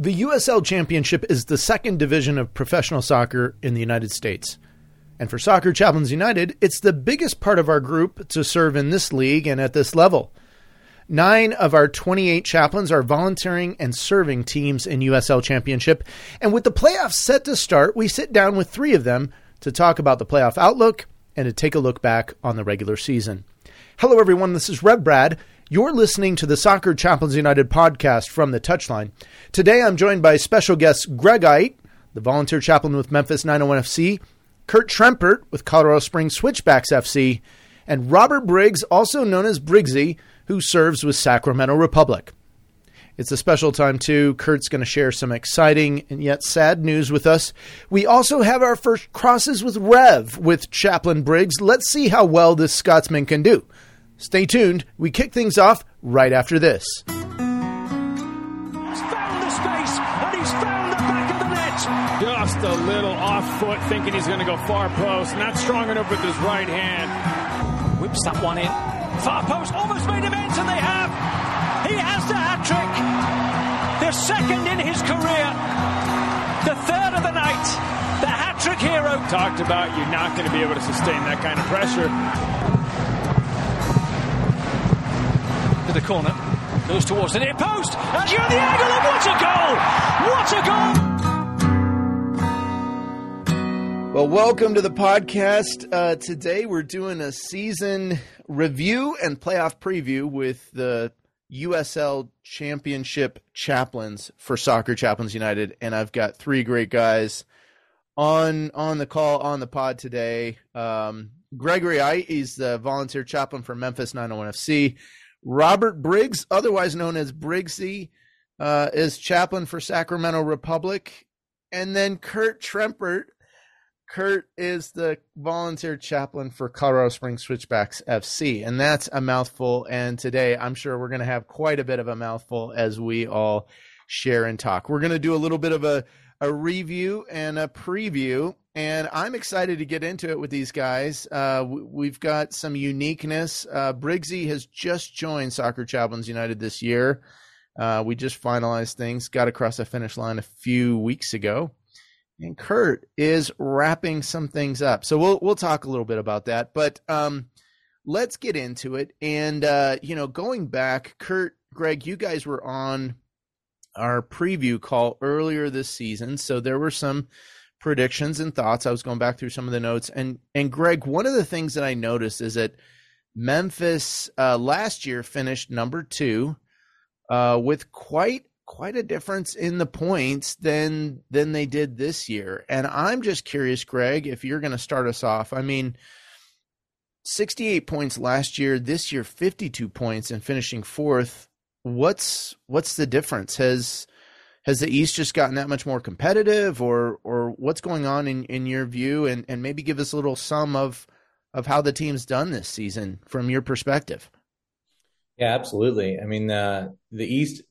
The USL Championship is the second division of professional soccer in the United States. And for Soccer Chaplains United, it's the biggest part of our group to serve in this league and at this level. Nine of our 28 chaplains are volunteering and serving teams in USL Championship. And with the playoffs set to start, we sit down with three of them to talk about the playoff outlook and to take a look back on the regular season. Hello, everyone. This is Rev Brad. You're listening to the Soccer Chaplains United podcast from the Touchline. Today I'm joined by special guests Greg Aydt, the volunteer chaplain with Memphis 901 FC, Kurt Trempert with Colorado Springs Switchbacks FC, and Robert Briggs, also known as Briggsy, who serves with Sacramento Republic. It's a special time, too. Kurt's going to share some exciting and yet sad news with us. We also have our first crosses with Rev with Chaplain Briggs. Let's see how well this Scotsman can do. Stay tuned. We kick things off right after this. He's found the space and he's found the back of the net. Just a little off foot, thinking he's going to go far post. Not strong enough with his right hand. Whips that one in. Far post almost made him ends, and they have. He has the hat trick. The second in his career. The third of the night. The hat trick hero. Talked about you're not going to be able to sustain that kind of pressure. The corner. Goes towards the near post. And you're the angle. And what a goal! What a goal! Well, welcome to the podcast. Uh, today we're doing a season review and playoff preview with the USL Championship chaplains for Soccer Chaplains United, and I've got three great guys on on the call on the pod today. Um, Gregory Aydt is the volunteer chaplain for Memphis 901 FC. Robert Briggs, otherwise known as Briggsy, uh, is chaplain for Sacramento Republic, and then Kurt Trempert. Kurt is the volunteer chaplain for Colorado Springs Switchbacks FC, and that's a mouthful. And today, I'm sure we're going to have quite a bit of a mouthful as we all share and talk. We're going to do a little bit of a, a review and a preview, and I'm excited to get into it with these guys. Uh, we've got some uniqueness. Uh, Briggsy has just joined Soccer Chaplains United this year. Uh, we just finalized things, got across the finish line a few weeks ago and Kurt is wrapping some things up. So we'll we'll talk a little bit about that, but um, let's get into it. And uh, you know, going back, Kurt, Greg, you guys were on our preview call earlier this season, so there were some predictions and thoughts. I was going back through some of the notes, and and Greg, one of the things that I noticed is that Memphis uh, last year finished number two uh, with quite quite a difference in the points than than they did this year. And I'm just curious, Greg, if you're going to start us off. I mean, 68 points last year, this year 52 points and finishing fourth. What's what's the difference? Has has the East just gotten that much more competitive or or what's going on in in your view and and maybe give us a little sum of of how the team's done this season from your perspective? Yeah, absolutely. I mean, uh, the East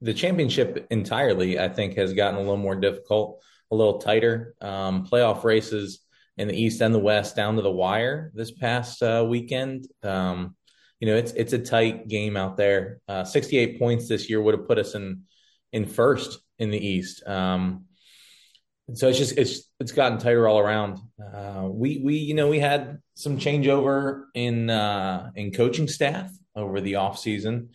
the championship entirely, I think, has gotten a little more difficult, a little tighter. Um, playoff races in the East and the West down to the wire this past uh, weekend. Um, you know, it's it's a tight game out there. Uh, 68 points this year would have put us in in first in the East. Um, so it's just it's it's gotten tighter all around. Uh, we we you know we had some changeover in uh, in coaching staff over the off season.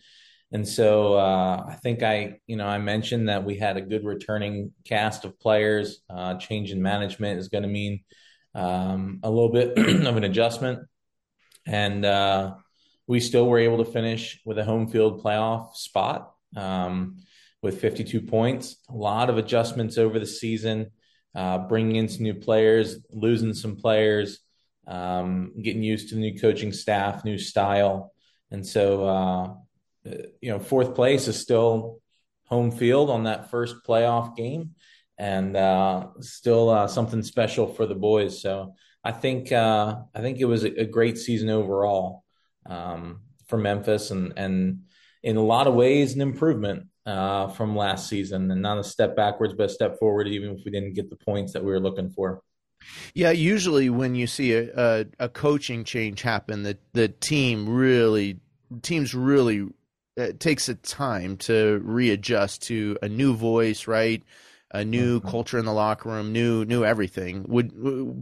And so uh, I think I, you know, I mentioned that we had a good returning cast of players. Uh, change in management is going to mean um, a little bit of an adjustment, and uh, we still were able to finish with a home field playoff spot um, with 52 points. A lot of adjustments over the season, uh, bringing in some new players, losing some players, um, getting used to the new coaching staff, new style, and so uh, you know, fourth place is still home field on that first playoff game, and uh, still uh, something special for the boys. So I think uh, I think it was a, great season overall um, for Memphis, and and in a lot of ways an improvement uh, from last season, and not a step backwards, but a step forward. Even if we didn't get the points that we were looking for. Yeah, usually when you see a, a, a coaching change happen, the the team really teams really it takes a time to readjust to a new voice, right? A new mm-hmm. culture in the locker room, new new everything. Would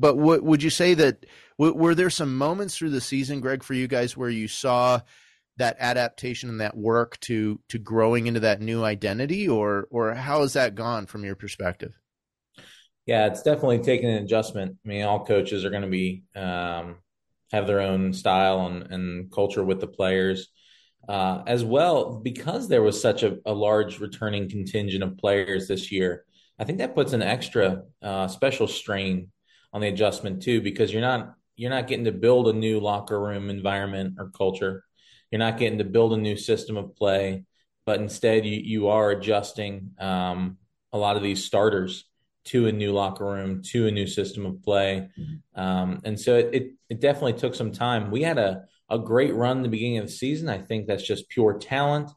but what would you say that were there some moments through the season, Greg, for you guys where you saw that adaptation and that work to to growing into that new identity, or or how has that gone from your perspective? Yeah, it's definitely taken an adjustment. I mean, all coaches are going to be um, have their own style and, and culture with the players. Uh, as well, because there was such a, a, large returning contingent of players this year, I think that puts an extra uh, special strain on the adjustment too, because you're not you're not getting to build a new locker room environment or culture. You're not getting to build a new system of play, but instead you you are adjusting um, a lot of these starters to a new locker room, to a new system of play. Um, and so it, it, it, definitely took some time. We had a, a great run in the beginning of the season. I think that's just pure talent.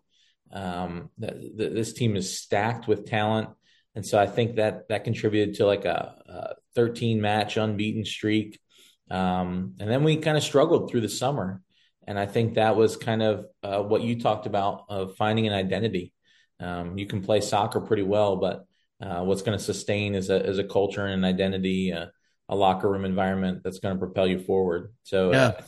Um, the, the, this team is stacked with talent. And so I think that that contributed to like a, a 13 match unbeaten streak. Um, and then we kind of struggled through the summer. And I think that was kind of uh, what you talked about of finding an identity. Um, you can play soccer pretty well, but uh, what's going to sustain is a is a culture and an identity, uh, a locker room environment that's going to propel you forward. So yeah. Uh,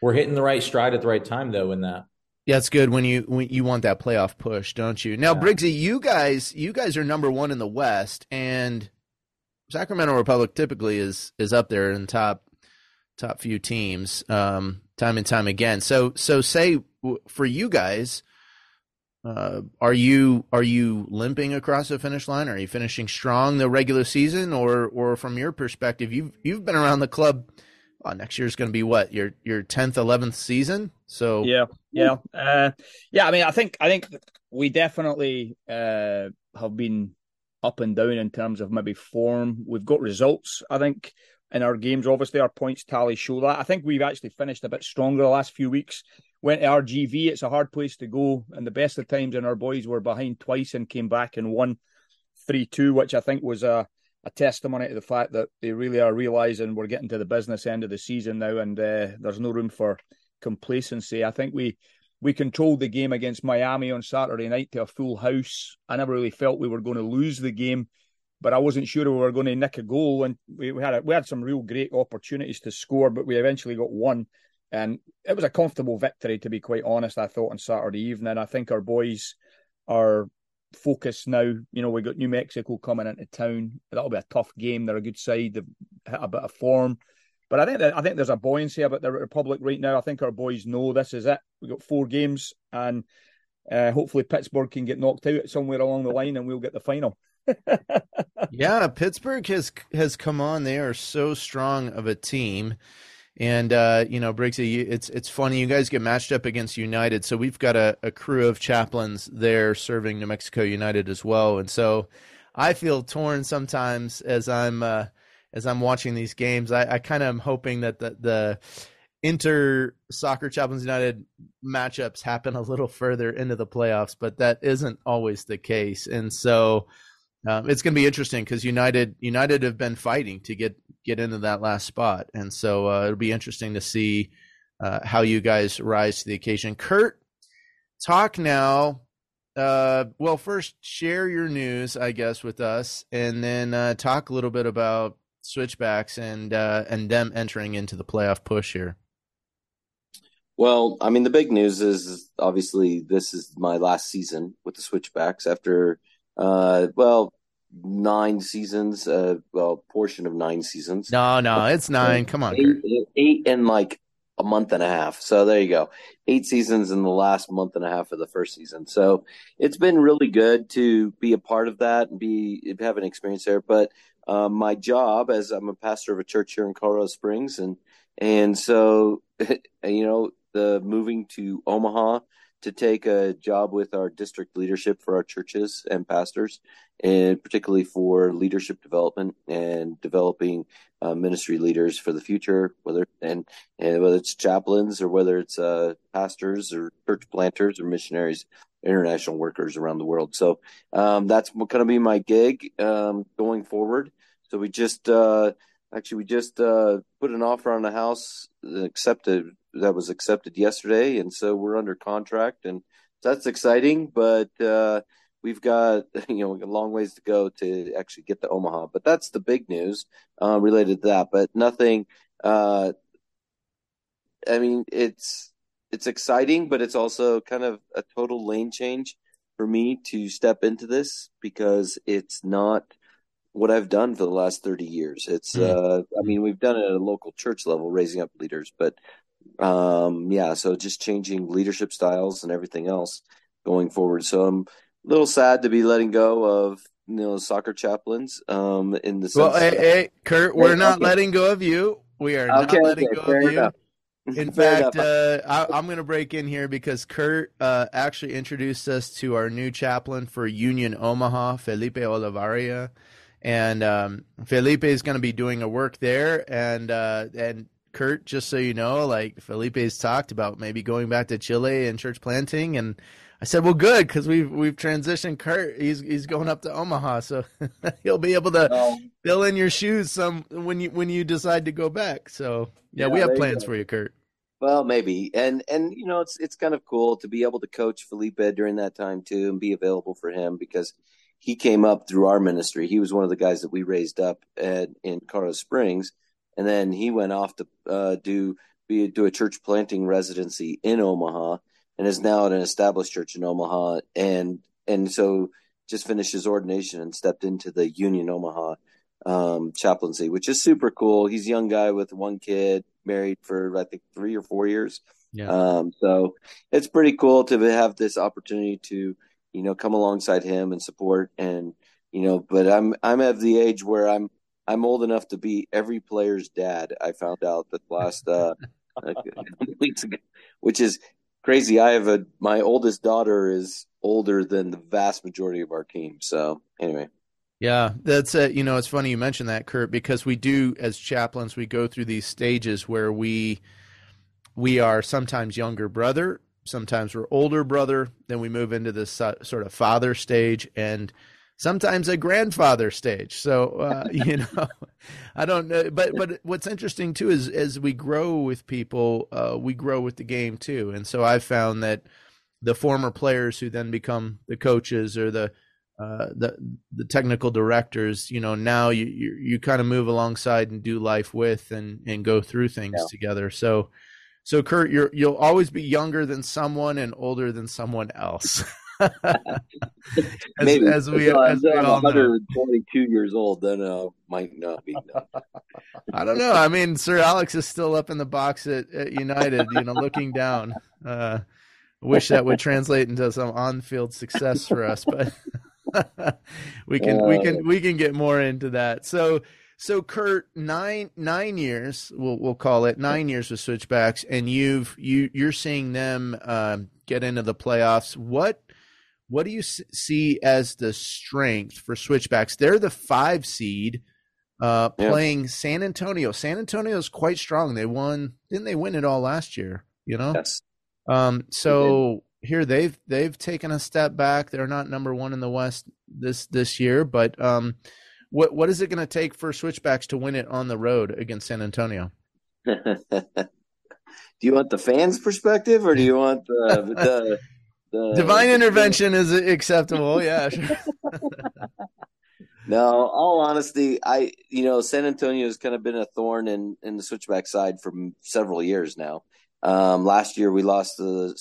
we're hitting the right stride at the right time, though. In that, yeah, it's good when you when you want that playoff push, don't you? Now, yeah. Briggsy, you guys you guys are number one in the West, and Sacramento Republic typically is is up there in the top top few teams, um, time and time again. So so say for you guys uh, are you are you limping across the finish line? Are you finishing strong the regular season, or or from your perspective, you've you've been around the club. Well, next year's going to be what your your tenth, eleventh season. So yeah, yeah, uh, yeah. I mean, I think I think we definitely uh, have been up and down in terms of maybe form. We've got results. I think in our games. Obviously, our points tally show that. I think we've actually finished a bit stronger the last few weeks went to RGV. It's a hard place to go. And the best of times, and our boys were behind twice and came back and won 3 2, which I think was a, a testimony to the fact that they really are realizing we're getting to the business end of the season now and uh, there's no room for complacency. I think we. We controlled the game against Miami on Saturday night to a full house. I never really felt we were going to lose the game, but I wasn't sure we were going to nick a goal. And we, we had a, we had some real great opportunities to score, but we eventually got one. And it was a comfortable victory, to be quite honest, I thought on Saturday evening. I think our boys are focused now. You know, we got New Mexico coming into town. That'll be a tough game. They're a good side. They've hit a bit of form. But I think that, I think there's a buoyancy about the Republic right now. I think our boys know this is it. We've got four games, and uh, hopefully Pittsburgh can get knocked out somewhere along the line, and we'll get the final. yeah, Pittsburgh has has come on. They are so strong of a team. And uh, you know, Briggsy, it's it's funny. You guys get matched up against United, so we've got a, a crew of chaplains there serving New Mexico United as well. And so, I feel torn sometimes as I'm uh, as I'm watching these games. I, I kind of am hoping that the the inter soccer chaplains United matchups happen a little further into the playoffs, but that isn't always the case. And so, um, it's going to be interesting because United United have been fighting to get get into that last spot, and so uh, it'll be interesting to see uh, how you guys rise to the occasion. Kurt, talk now. Uh, well, first share your news, I guess, with us, and then uh, talk a little bit about switchbacks and uh, and them entering into the playoff push here. Well, I mean, the big news is obviously this is my last season with the switchbacks after uh, well, nine seasons. Uh, well, portion of nine seasons. No, no, it's nine. Come on, eight, eight in like a month and a half. So there you go. Eight seasons in the last month and a half of the first season. So it's been really good to be a part of that and be have an experience there. But uh, my job, as I'm a pastor of a church here in Colorado Springs, and and so you know the moving to Omaha to take a job with our district leadership for our churches and pastors, and particularly for leadership development and developing uh, ministry leaders for the future, whether and, and whether it's chaplains or whether it's uh, pastors or church planters or missionaries, international workers around the world. So um, that's going to be my gig um, going forward. So we just uh, actually we just uh, put an offer on the house, accepted that was accepted yesterday, and so we're under contract and that's exciting. But uh, we've got you know a long ways to go to actually get to Omaha. But that's the big news uh, related to that. But nothing. Uh, I mean, it's it's exciting, but it's also kind of a total lane change for me to step into this because it's not what I've done for the last 30 years. It's, mm. uh, I mean, we've done it at a local church level, raising up leaders, but, um, yeah, so just changing leadership styles and everything else going forward. So I'm a little sad to be letting go of, you know, soccer chaplains, um, in the sense Well, hey, hey Kurt, we're not okay. letting go of you. We are not okay, letting okay, go of you. Enough. In fact, uh, I, am going to break in here because Kurt uh, actually introduced us to our new chaplain for Union Omaha, Felipe Olivaria, and um, Felipe is going to be doing a work there. And uh, and Kurt, just so you know, like Felipe's talked about maybe going back to Chile and church planting, and I said, well, good because we've we've transitioned Kurt. He's he's going up to Omaha, so he'll be able to fill in your shoes some when you when you decide to go back. So yeah, yeah we have plans for you, Kurt. Well, maybe, and and you know, it's it's kind of cool to be able to coach Felipe during that time too, and be available for him because he came up through our ministry. He was one of the guys that we raised up at, in Colorado Springs, and then he went off to uh, do be do a church planting residency in Omaha, and is now at an established church in Omaha, and and so just finished his ordination and stepped into the Union Omaha um, chaplaincy, which is super cool. He's a young guy with one kid, married for I think three or four years. Yeah. Um, so it's pretty cool to have this opportunity to, you know, come alongside him and support and, you know, but I'm I'm at the age where I'm I'm old enough to be every player's dad. I found out that last uh, weeks ago, which is crazy. I have a my oldest daughter is older than the vast majority of our team. So anyway. Yeah, that's it. You know, it's funny you mentioned that, Kurt, because we do as chaplains we go through these stages where we we are sometimes younger brother, sometimes we're older brother, then we move into this sort of father stage, and sometimes a grandfather stage. So uh, you know, I don't know, but but what's interesting too is as we grow with people, uh, we grow with the game too, and so I've found that the former players who then become the coaches or the uh, the the technical directors, you know, now you you, you kind of move alongside and do life with and and go through things yeah. together. So, so Kurt, you're you'll always be younger than someone and older than someone else. as, Maybe as we, uh, as we I'm 122 years old, then uh, might not be. I don't know. I mean, Sir Alex is still up in the box at, at United, you know, looking down. Uh, wish that would translate into some on-field success for us, but we can uh, we can we can get more into that. So so Kurt, nine nine years we'll we'll call it nine years with Switchbacks, and you've you you're seeing them um, get into the playoffs. What what do you see as the strength for Switchbacks? They're the five seed. Uh, playing San Antonio. San Antonio is quite strong. They won, didn't they win it all last year? You know. Yes. Um. So here they've they've taken a step back. They're not number one in the West this this year, but um, what what is it going to take for Switchbacks to win it on the road against San Antonio? do you want the fans' perspective, or do you want the the, the divine intervention is acceptable? Yeah. no, all honesty, I you know San Antonio has kind of been a thorn in in the Switchback side for several years now. Um, last year we lost the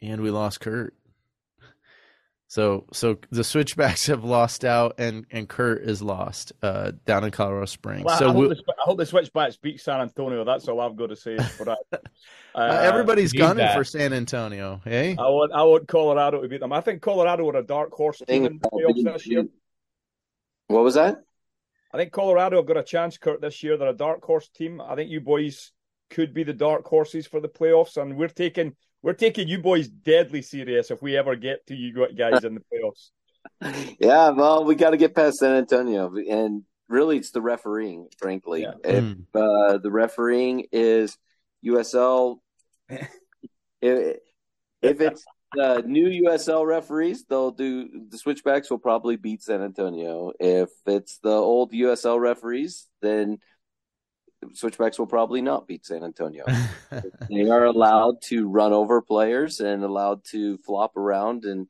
and we lost Kurt. So so the switchbacks have lost out, and and Kurt is lost uh, down in Colorado Springs. Well, so I hope, the, I hope, the, switchbacks beat San Antonio. That's all I've got to say for that. Uh, uh, everybody's gunning that. for San Antonio. Hey, I want I want Colorado to beat them. I think Colorado were a dark horse team in the playoffs this year. What was that? I think Colorado have got a chance, Kurt, this year. They're a dark horse team. I think you boys could be the dark horses for the playoffs, and we're taking we're taking you boys deadly serious if we ever get to you guys in the playoffs. Yeah, well, we got to get past San Antonio, and really, it's the refereeing. Frankly, yeah. if mm. uh, the refereeing is USL, if, if it's uh, new USL referees, they'll do the switchbacks will probably beat San Antonio. If it's the old USL referees, then Switchbacks will probably not beat San Antonio. they are allowed to run over players and allowed to flop around and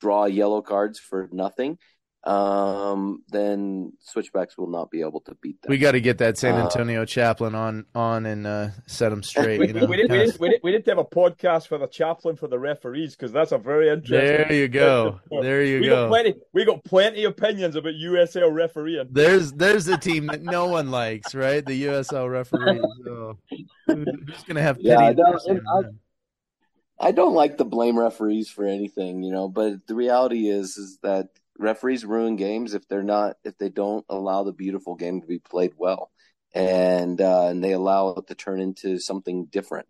draw yellow cards for nothing um, then switchbacks will not be able to beat them. We got to get that San uh, Antonio uh, chaplain on on and uh, set him straight. we, you know? we, did, we, did, we, did, we did have a podcast for the chaplain for the referees because that's a very interesting. There you go. There you we go. Got plenty, we got plenty of opinions about USL refereeing. There's there's a team that no one likes, right? The USL referees. So, who's going to have pity? Yeah, I don't, I, I don't like to blame referees for anything, you know, but the reality is is that referees ruin games if they're not if they don't allow the beautiful game to be played well. And uh, and they allow it to turn into something different.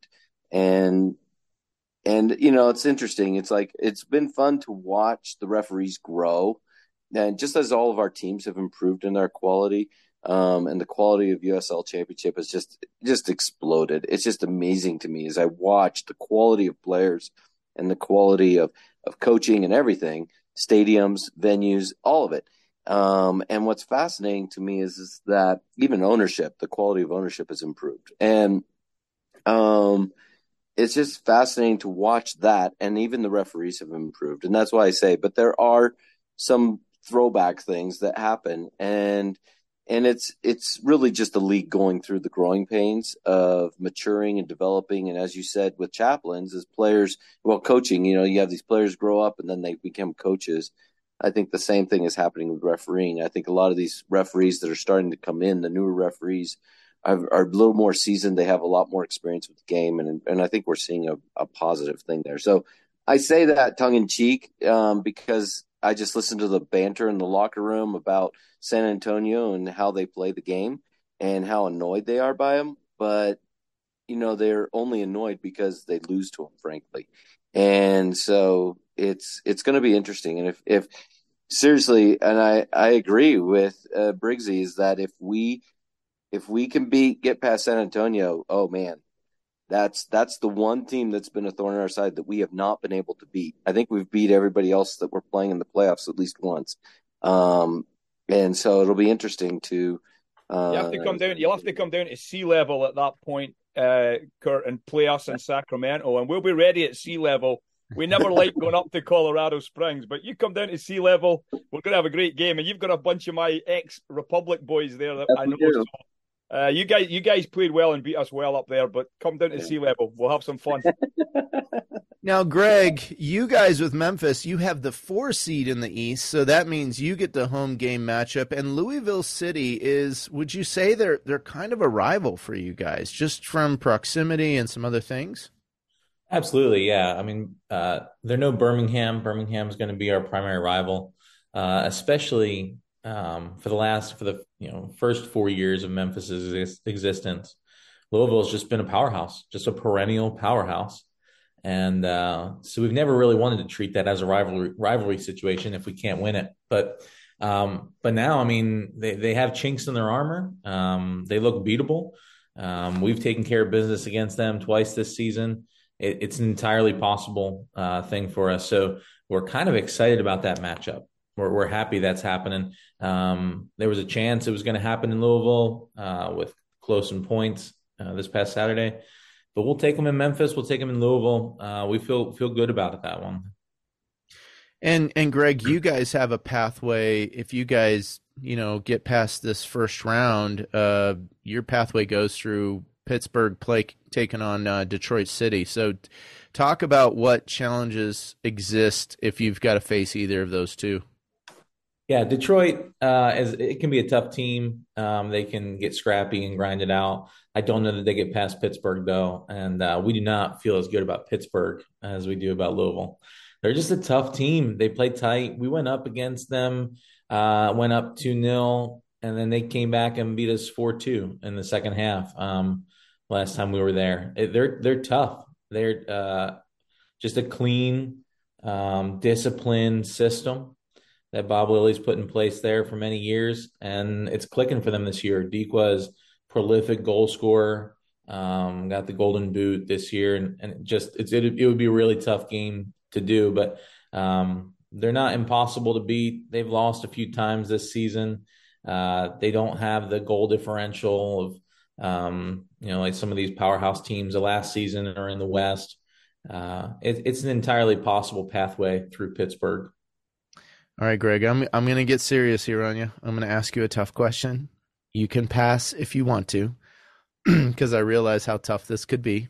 And and you know it's interesting. It's like it's been fun to watch the referees grow. And just as all of our teams have improved in their quality um, and the quality of USL championship has just just exploded. It's just amazing to me as I watch the quality of players and the quality of of coaching and everything stadiums, venues, all of it. Um, and what's fascinating to me is, is that even ownership, the quality of ownership has improved. And um, it's just fascinating to watch that. And even the referees have improved. And that's why I say, but there are some throwback things that happen. And and it's it's really just the league going through the growing pains of maturing and developing. And as you said with chaplains as players well coaching you know you have these players grow up and then they become coaches. I think the same thing is happening with refereeing. I think a lot of these referees that are starting to come in the newer referees are, are a little more seasoned. They have a lot more experience with the game. And and i think we're seeing a, a positive thing there. So i say that tongue in cheek um, because I just listened to the banter in the locker room about San Antonio and how they play the game and how annoyed they are by him. But you know, they're only annoyed because they lose to him, frankly. And so it's it's going to be interesting. And if if seriously, and I I agree with uh, Briggsy is that if we if we can beat get past San Antonio, oh man, that's that's the one team that's been a thorn in our side that we have not been able to beat. I think we've beat everybody else that we're playing in the playoffs at least once, um, and so it'll be interesting to. Uh, you have to come down. You'll have to come down to sea level at that point, uh, Kurt, and play us in Sacramento, and we'll be ready at sea level. We never like going up to Colorado Springs, but you come down to sea level, we're going to have a great game, and you've got a bunch of my ex Republic boys there that yes, I know. So uh, you guys, you guys played well and beat us well up there, but come down to sea level. We'll have some fun. now, Greg, you guys with Memphis, you have the four seed in the East, so that means you get the home game matchup. And Louisville City is, would you say they're they're kind of a rival for you guys, just from proximity and some other things? Absolutely, yeah. I mean, uh, they're no Birmingham. Birmingham is going to be our primary rival, uh, especially um, for the last for the you know first four years of Memphis's existence, Louisville has just been a powerhouse, just a perennial powerhouse, and uh, so we've never really wanted to treat that as a rivalry rivalry situation if we can't win it. But um, but now, I mean, they they have chinks in their armor. Um, they look beatable. Um, we've taken care of business against them twice this season. It, it's an entirely possible uh, thing for us. So we're kind of excited about that matchup we're, we're happy that's happening. Um, there was a chance it was going to happen in Louisville uh, with close in points uh, this past Saturday, but we'll take them in Memphis. We'll take them in Louisville. Uh, we feel feel good about it that one. And and Greg, you guys have a pathway. If you guys you know get past this first round, uh, your pathway goes through Pittsburgh play taking on uh, Detroit City. So, talk about what challenges exist if you've got to face either of those two. Yeah, Detroit uh, is it can be a tough team. Um, they can get scrappy and grind it out. I don't know that they get past Pittsburgh though, and uh, we do not feel as good about Pittsburgh as we do about Louisville. They're just a tough team. They play tight. We went up against them, uh, went up two 0 and then they came back and beat us four two in the second half. Um, last time we were there, they're they're tough. They're uh, just a clean, um, disciplined system that Bob Lilley's put in place there for many years, and it's clicking for them this year. Deke was prolific goal scorer, um, got the Golden Boot this year, and, and just it, it would be a really tough game to do, but um, they're not impossible to beat. They've lost a few times this season. Uh, they don't have the goal differential of Um, you know, like some of these powerhouse teams the last season are in the West. Uh, it, it's an entirely possible pathway through Pittsburgh. All right, Greg, I'm I'm going to get serious here on you. I'm going to ask you a tough question. You can pass if you want to, because I realize how tough this could be.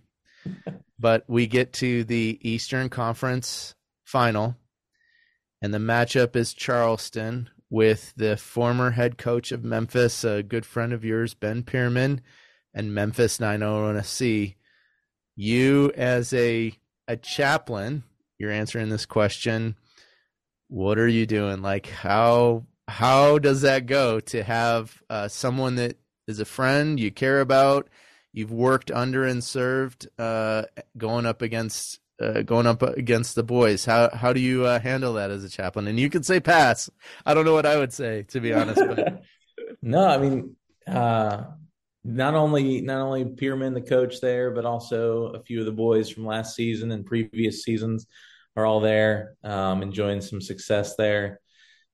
but we get to the Eastern Conference final, and the matchup is Charleston with the former head coach of Memphis, a good friend of yours, Ben Pirmann, and Memphis 901C. You, as a a chaplain, you're answering this question. What are you doing? Like how how does that go to have uh, someone that is a friend you care about, you've worked under and served, uh, going up against uh, going up against the boys. How how do you uh, handle that as a chaplain? And you can say pass. I don't know what I would say to be honest. But... no, I mean, uh, not only not only Pirmann, the coach there, but also a few of the boys from last season and previous seasons are all there, um, enjoying some success there.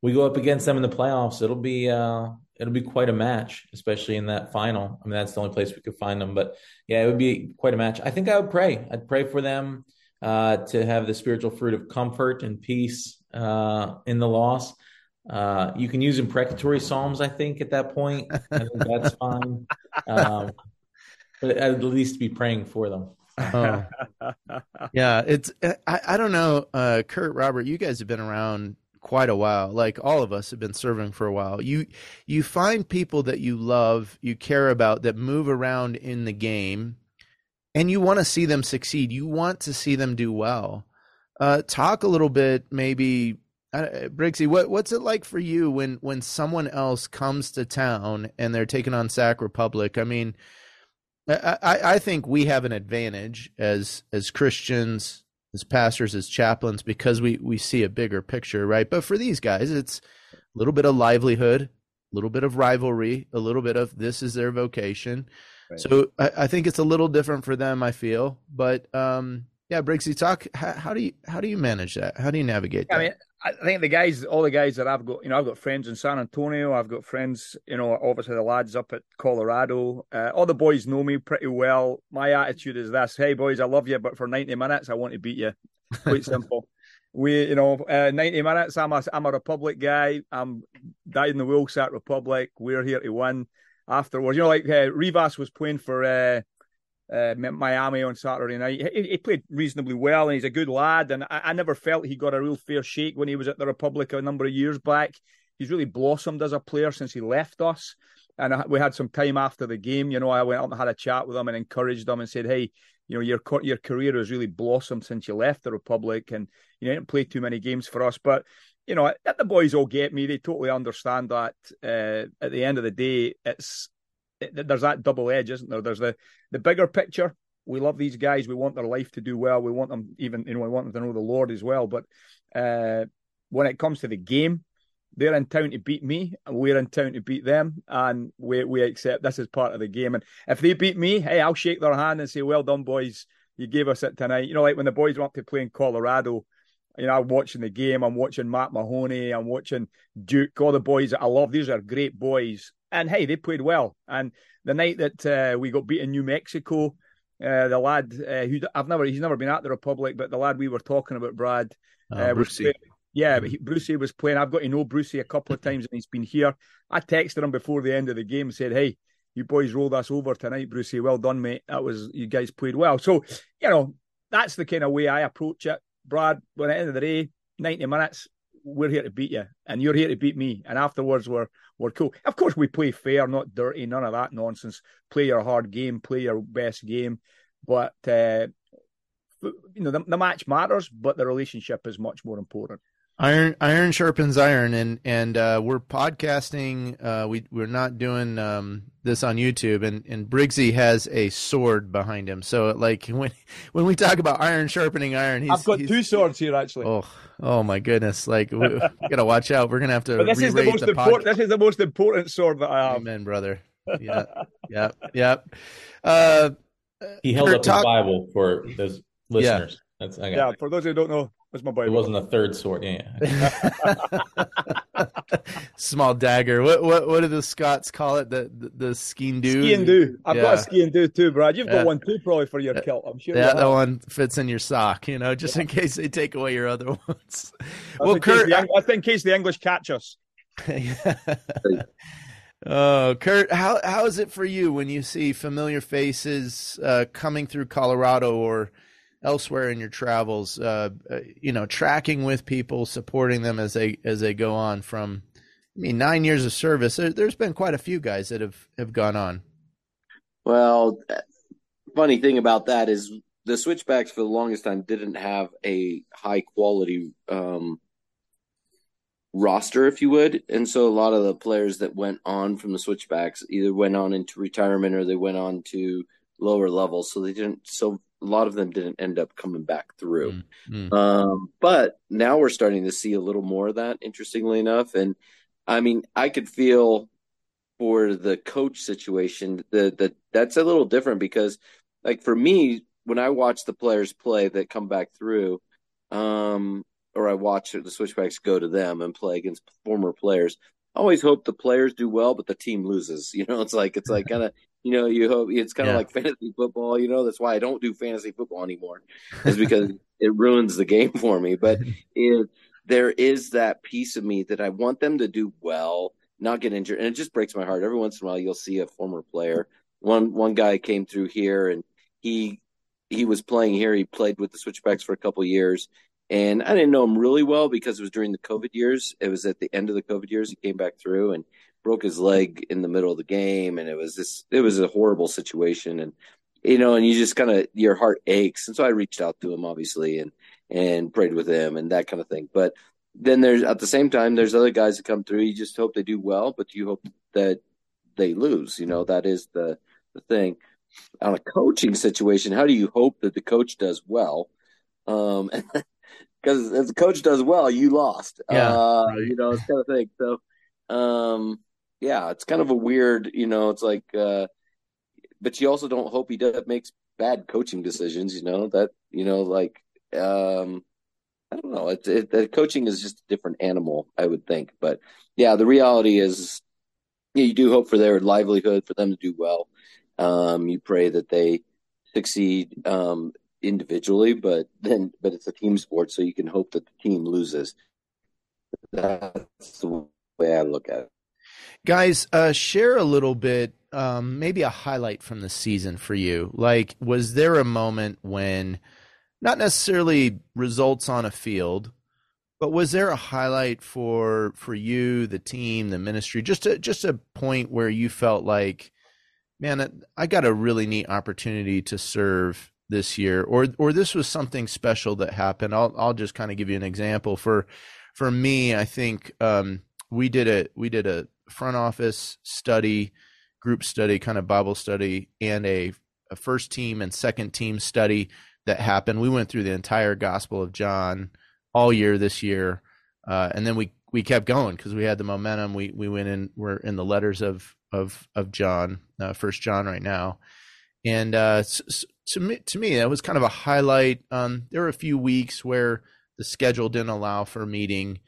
We go up against them in the playoffs. It'll be uh, it'll be quite a match, especially in that final. I mean, that's the only place we could find them. But yeah, it would be quite a match. I think I would pray. I'd pray for them uh, to have the spiritual fruit of comfort and peace uh, in the loss. Uh, you can use imprecatory psalms, I think, at that point. I think that's fine. Um, but at least be praying for them. Oh. yeah, it's I, I don't know, uh, Kurt, Robert, you guys have been around quite a while. Like all of us have been serving for a while. You you find people that you love, you care about that move around in the game and you want to see them succeed. You want to see them do well. Uh, talk a little bit, maybe, uh. What what's it like for you when when someone else comes to town and they're taking on Sac Republic? I mean, I, I think we have an advantage as as Christians, as pastors, as chaplains, because we we see a bigger picture, right? But for these guys, it's a little bit of livelihood, a little bit of rivalry, a little bit of this is their vocation. Right. So I, I, think it's a little different for them. I feel, but um, yeah, Briggsy, talk. How, how, do you how do you manage that? How do you navigate? I mean, I think the guys, all the guys that I've got, you know, I've got friends in San Antonio. I've got friends, you know, obviously the lads up at Colorado. Uh, all the boys know me pretty well. My attitude is this: Hey, boys, I love you, but for ninety minutes, I want to beat you. Quite simple. we, you know, uh, ninety minutes. I'm a I'm a Republic guy. I'm dyed in the wool, Sac Republic. We're here to win afterwards. You know, like uh, Rivas was playing for uh, Miami on Saturday night. He, he, played reasonably well, and he's a good lad. And I, I, never felt he got a real fair shake when he was at the Republic a number of years back. He's really blossomed as a player since he left us. And we had some time after the game. You know, I went up and had a chat with him and encouraged him and said, "Hey, you know, your your career has really blossomed since you left the Republic, and you didn't play too many games for us, but." you know, the boys all get me. They totally understand that. Uh, at the end of the day, it's it, there's that double edge, isn't there? There's the the bigger picture. We love these guys. We want their life to do well. We want them even, you know, we want them to know the Lord as well. But uh, when it comes to the game, they're in town to beat me, and we're in town to beat them, and we we accept this is part of the game. And if they beat me, hey, I'll shake their hand and say, "Well done, boys. You gave us it tonight." You know, like when the boys went up to play in Colorado you know, I'm watching the game. I'm watching Matt Mahoney. I'm watching Duke. All the boys that I love. These are great boys. And hey, they played well. And the night that uh, we got beat in New Mexico, uh, the lad uh, who I've never he's never been at the Republic, but the lad we were talking about, Brad, uh, was playing, yeah, but he, Brucey was playing. I've got to know Brucey a couple of times, and he's been here. I texted him before the end of the game, and said, "Hey, you boys rolled us over tonight, Brucey. Well done, mate. That was you guys played well." So you know that's the kind of way I approach it. Brad, when at the end of the day, 90 minutes, we're here to beat you, and you're here to beat me. And afterwards, we're we're cool. Of course, we play fair, not dirty, none of that nonsense. Play your hard game, play your best game. But uh, you know, the, the match matters, but the relationship is much more important iron iron sharpens iron and and uh, we're podcasting uh, we we're not doing um, this on youtube and and briggsy has a sword behind him. So like when when we talk about iron sharpening iron he's, i've got he's, two swords here actually. Oh oh my goodness. Like we, we gotta watch out. We're gonna have to but this is the most the important this is the most important sword that i have. Amen brother. Yeah yeah yeah. Uh, he held up talk- the bible for those listeners. Yeah. That's, yeah, for those who don't know, my It wasn't a third sword. Yeah. yeah. Small dagger. What what what do the Scots call it? The the, the sgian dubh. Ski and do. I've Yeah. got a sgian dubh too, Brad. You've got Yeah. one too, probably for your kilt. I'm sure. Yeah, that one fits in your sock, you know, just in case they take away your other ones. That's well, case Kurt, the Eng- that's in case the English catch us. oh, Kurt, how how is it for you when you see familiar faces uh, coming through Colorado or elsewhere in your travels? Uh, uh, you know, tracking with people, supporting them as they as they go on. From, I mean, nine years of service. There, there's been quite a few guys that have have gone on. Well, funny thing about that is the switchbacks for the longest time didn't have a high quality um, roster, if you would, and so a lot of the players that went on from the switchbacks either went on into retirement or they went on to lower levels, so they didn't. So a lot of them didn't end up coming back through. Mm. Um, but now we're starting to see a little more of that, interestingly enough. And I mean, I could feel for the coach situation that that that's a little different because, like for me, when I watch the players play that come back through, um, or I watch the switchbacks go to them and play against former players, I always hope the players do well, but the team loses. You know, it's like it's like kind of you know you hope it's kind of Yeah. like fantasy football. You know, that's why I don't do fantasy football anymore, is because it ruins the game for me. But it, there is that piece of me that I want them to do well, not get injured, and it just breaks my heart. Every once in a while, you'll see a former player. One one guy came through here, and he he was playing here. He played with the Switchbacks for a couple years, and I didn't know him really well because it was during the COVID years. It was at the end of the COVID years. He came back through and broke his leg in the middle of the game, and it was this. It was a horrible situation, and you know, and you just kind of your heart aches. And so I reached out to him, obviously, and and prayed with him and that kind of thing. But then there's at the same time there's other guys that come through. You just hope they do well, but you hope that they lose. You know, that is the the thing. On a coaching situation, how do you hope that the coach does well? Um, because if the coach does well, you lost. Yeah, uh, right. you know, it's kind of thing. So, um, yeah, it's kind of a weird. You know, it's like, uh, but you also don't hope he does makes bad coaching decisions. You know that you know like um, I don't know. It, it, coaching is just a different animal, I would think. But yeah, the reality is, yeah, you do hope for their livelihood, for them to do well. Um, you pray that they succeed um, individually, but then, but it's a team sport, so you can hope that the team loses. That's the way I look at it. Guys, uh, share a little bit, um, maybe a highlight from the season for you. Like, was there a moment when, not necessarily results on a field, but was there a highlight for for you, the team, the ministry, just a just a point where you felt like, man, I got a really neat opportunity to serve this year, or or this was something special that happened. I'll I'll just kind of give you an example for for me. I think um, we did a we did a front office study, group study, kind of Bible study, and a, a first team and second team study that happened. We went through the entire Gospel of John all year this year, uh, and then we we kept going because we had the momentum. We we went in. We're in the letters of of of John, uh, First John right now, and uh, to me to me that was kind of a highlight. Um, there were a few weeks where the schedule didn't allow for meeting,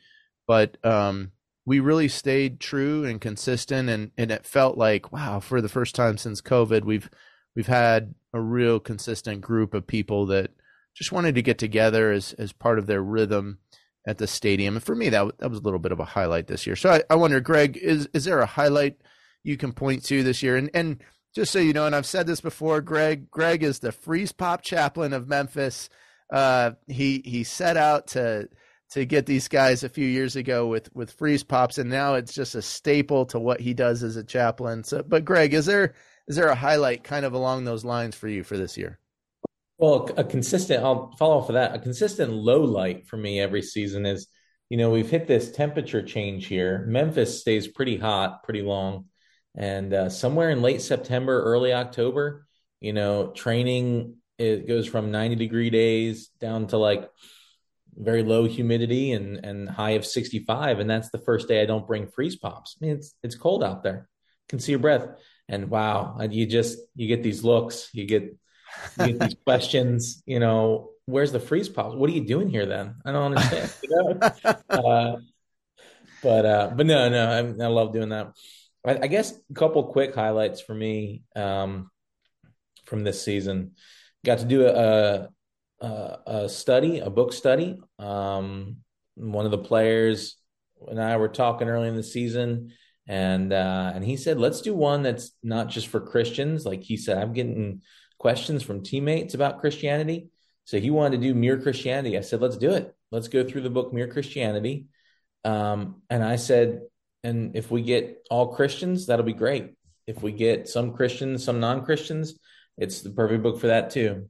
but um, we really stayed true and consistent, and and it felt like wow, for the first time since COVID, we've we've had a real consistent group of people that just wanted to get together as as part of their rhythm at the stadium. And for me, that that was a little bit of a highlight this year. So I, I wonder, Greg, is is there a highlight you can point to this year? And and just so you know, and I've said this before, Greg, Greg is the freeze pop chaplain of Memphis. Uh, he he set out to to get these guys a few years ago with with freeze pops, and now it's just a staple to what he does as a chaplain. So, but Greg, is there is there a highlight kind of along those lines for you for this year? Well, a consistent, I'll follow off of that. A consistent low light for me every season is, you know, we've hit this temperature change here. Memphis stays pretty hot, pretty long. And uh, somewhere in late September, early October, you know, training, it goes from 90 degree days down to like very low humidity and, and high of 65. And that's the first day I don't bring freeze pops. I mean, it's, it's cold out there. can see your breath. And wow, you just, you get these looks, you get, you get these questions, you know, where's the freeze pops What are you doing here then? I don't understand. You know? uh, but uh, but no, no, I, I love doing that. I, I, guess a couple quick highlights for me um, from this season. Got to do a, a, a study, a book study. Um, one of the players and I were talking early in the season, and uh, and he said, "Let's do one that's not just for Christians." Like he said, I'm getting questions from teammates about Christianity, so he wanted to do Mere Christianity. I said, "Let's do it. Let's go through the book Mere Christianity." Um, and I said, "And if we get all Christians, that'll be great. If we get some Christians, some non Christians, it's the perfect book for that too."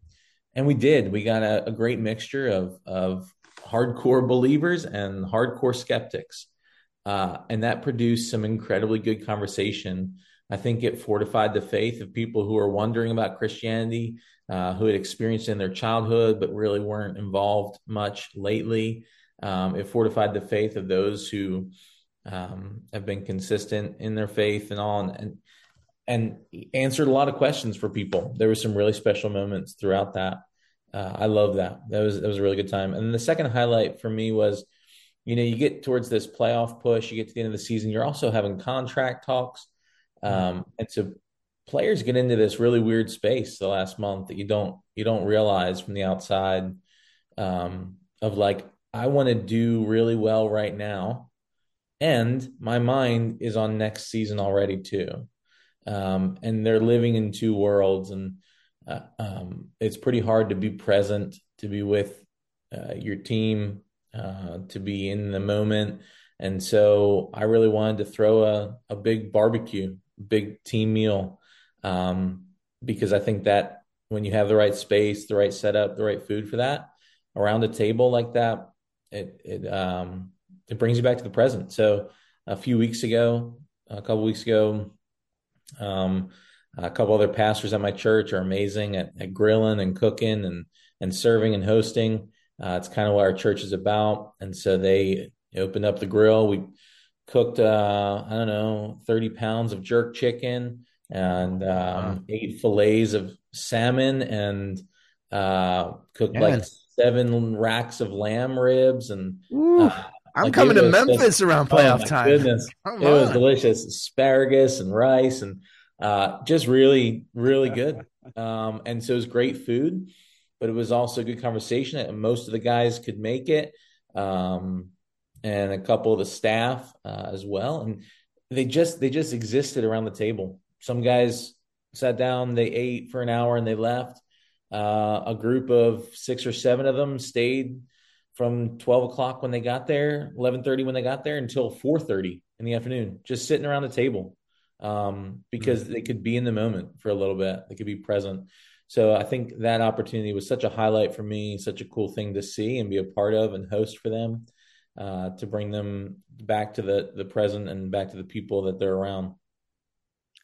And we did. We got a, a great mixture of of hardcore believers and hardcore skeptics. Uh, and that produced some incredibly good conversation. I think it fortified the faith of people who are wondering about Christianity, uh, who had experienced in their childhood but really weren't involved much lately. Um, it fortified the faith of those who um, have been consistent in their faith and all, and, and answered a lot of questions for people. There were some really special moments throughout that uh, I love that. That was that was a really good time. And the second highlight for me was, you know, you get towards this playoff push, you get to the end of the season, you're also having contract talks, um, and so players get into this really weird space the last month that you don't you don't realize from the outside, um, of like I want to do really well right now, and my mind is on next season already too, um, and they're living in two worlds and uh, um, it's pretty hard to be present, to be with uh, your team, uh, to be in the moment. And so I really wanted to throw a, a big barbecue, big team meal, um, because I think that when you have the right space, the right setup, the right food for that around a table like that, it it um, it brings you back to the present. So a few weeks ago, a couple weeks ago, um, a couple other pastors at my church are amazing at, at grilling and cooking and and serving and hosting. Uh, it's kind of what our church is about, and so they opened up the grill. We cooked, uh, I don't know, thirty pounds of jerk chicken and um, wow. eight fillets of salmon, and uh, cooked yeah. like seven racks of lamb ribs and. Uh, I'm like coming to Memphis just, around playoff oh time. Goodness, it was delicious. Asparagus and rice and uh, just really, really good. Um, and so it was great food, but it was also a good conversation. And most of the guys could make it, um, and a couple of the staff uh, as well. And they just they just existed around the table. Some guys sat down, they ate for an hour, and they left. Uh, a group of six or seven of them stayed from 12 o'clock when they got there 11.30 when they got there until 4.30 in the afternoon just sitting around the table um, because mm-hmm. they could be in the moment for a little bit. They could be present. So I think that opportunity was such a highlight for me, such a cool thing to see and be a part of and host for them, uh, to bring them back to the the present and back to the people that they're around.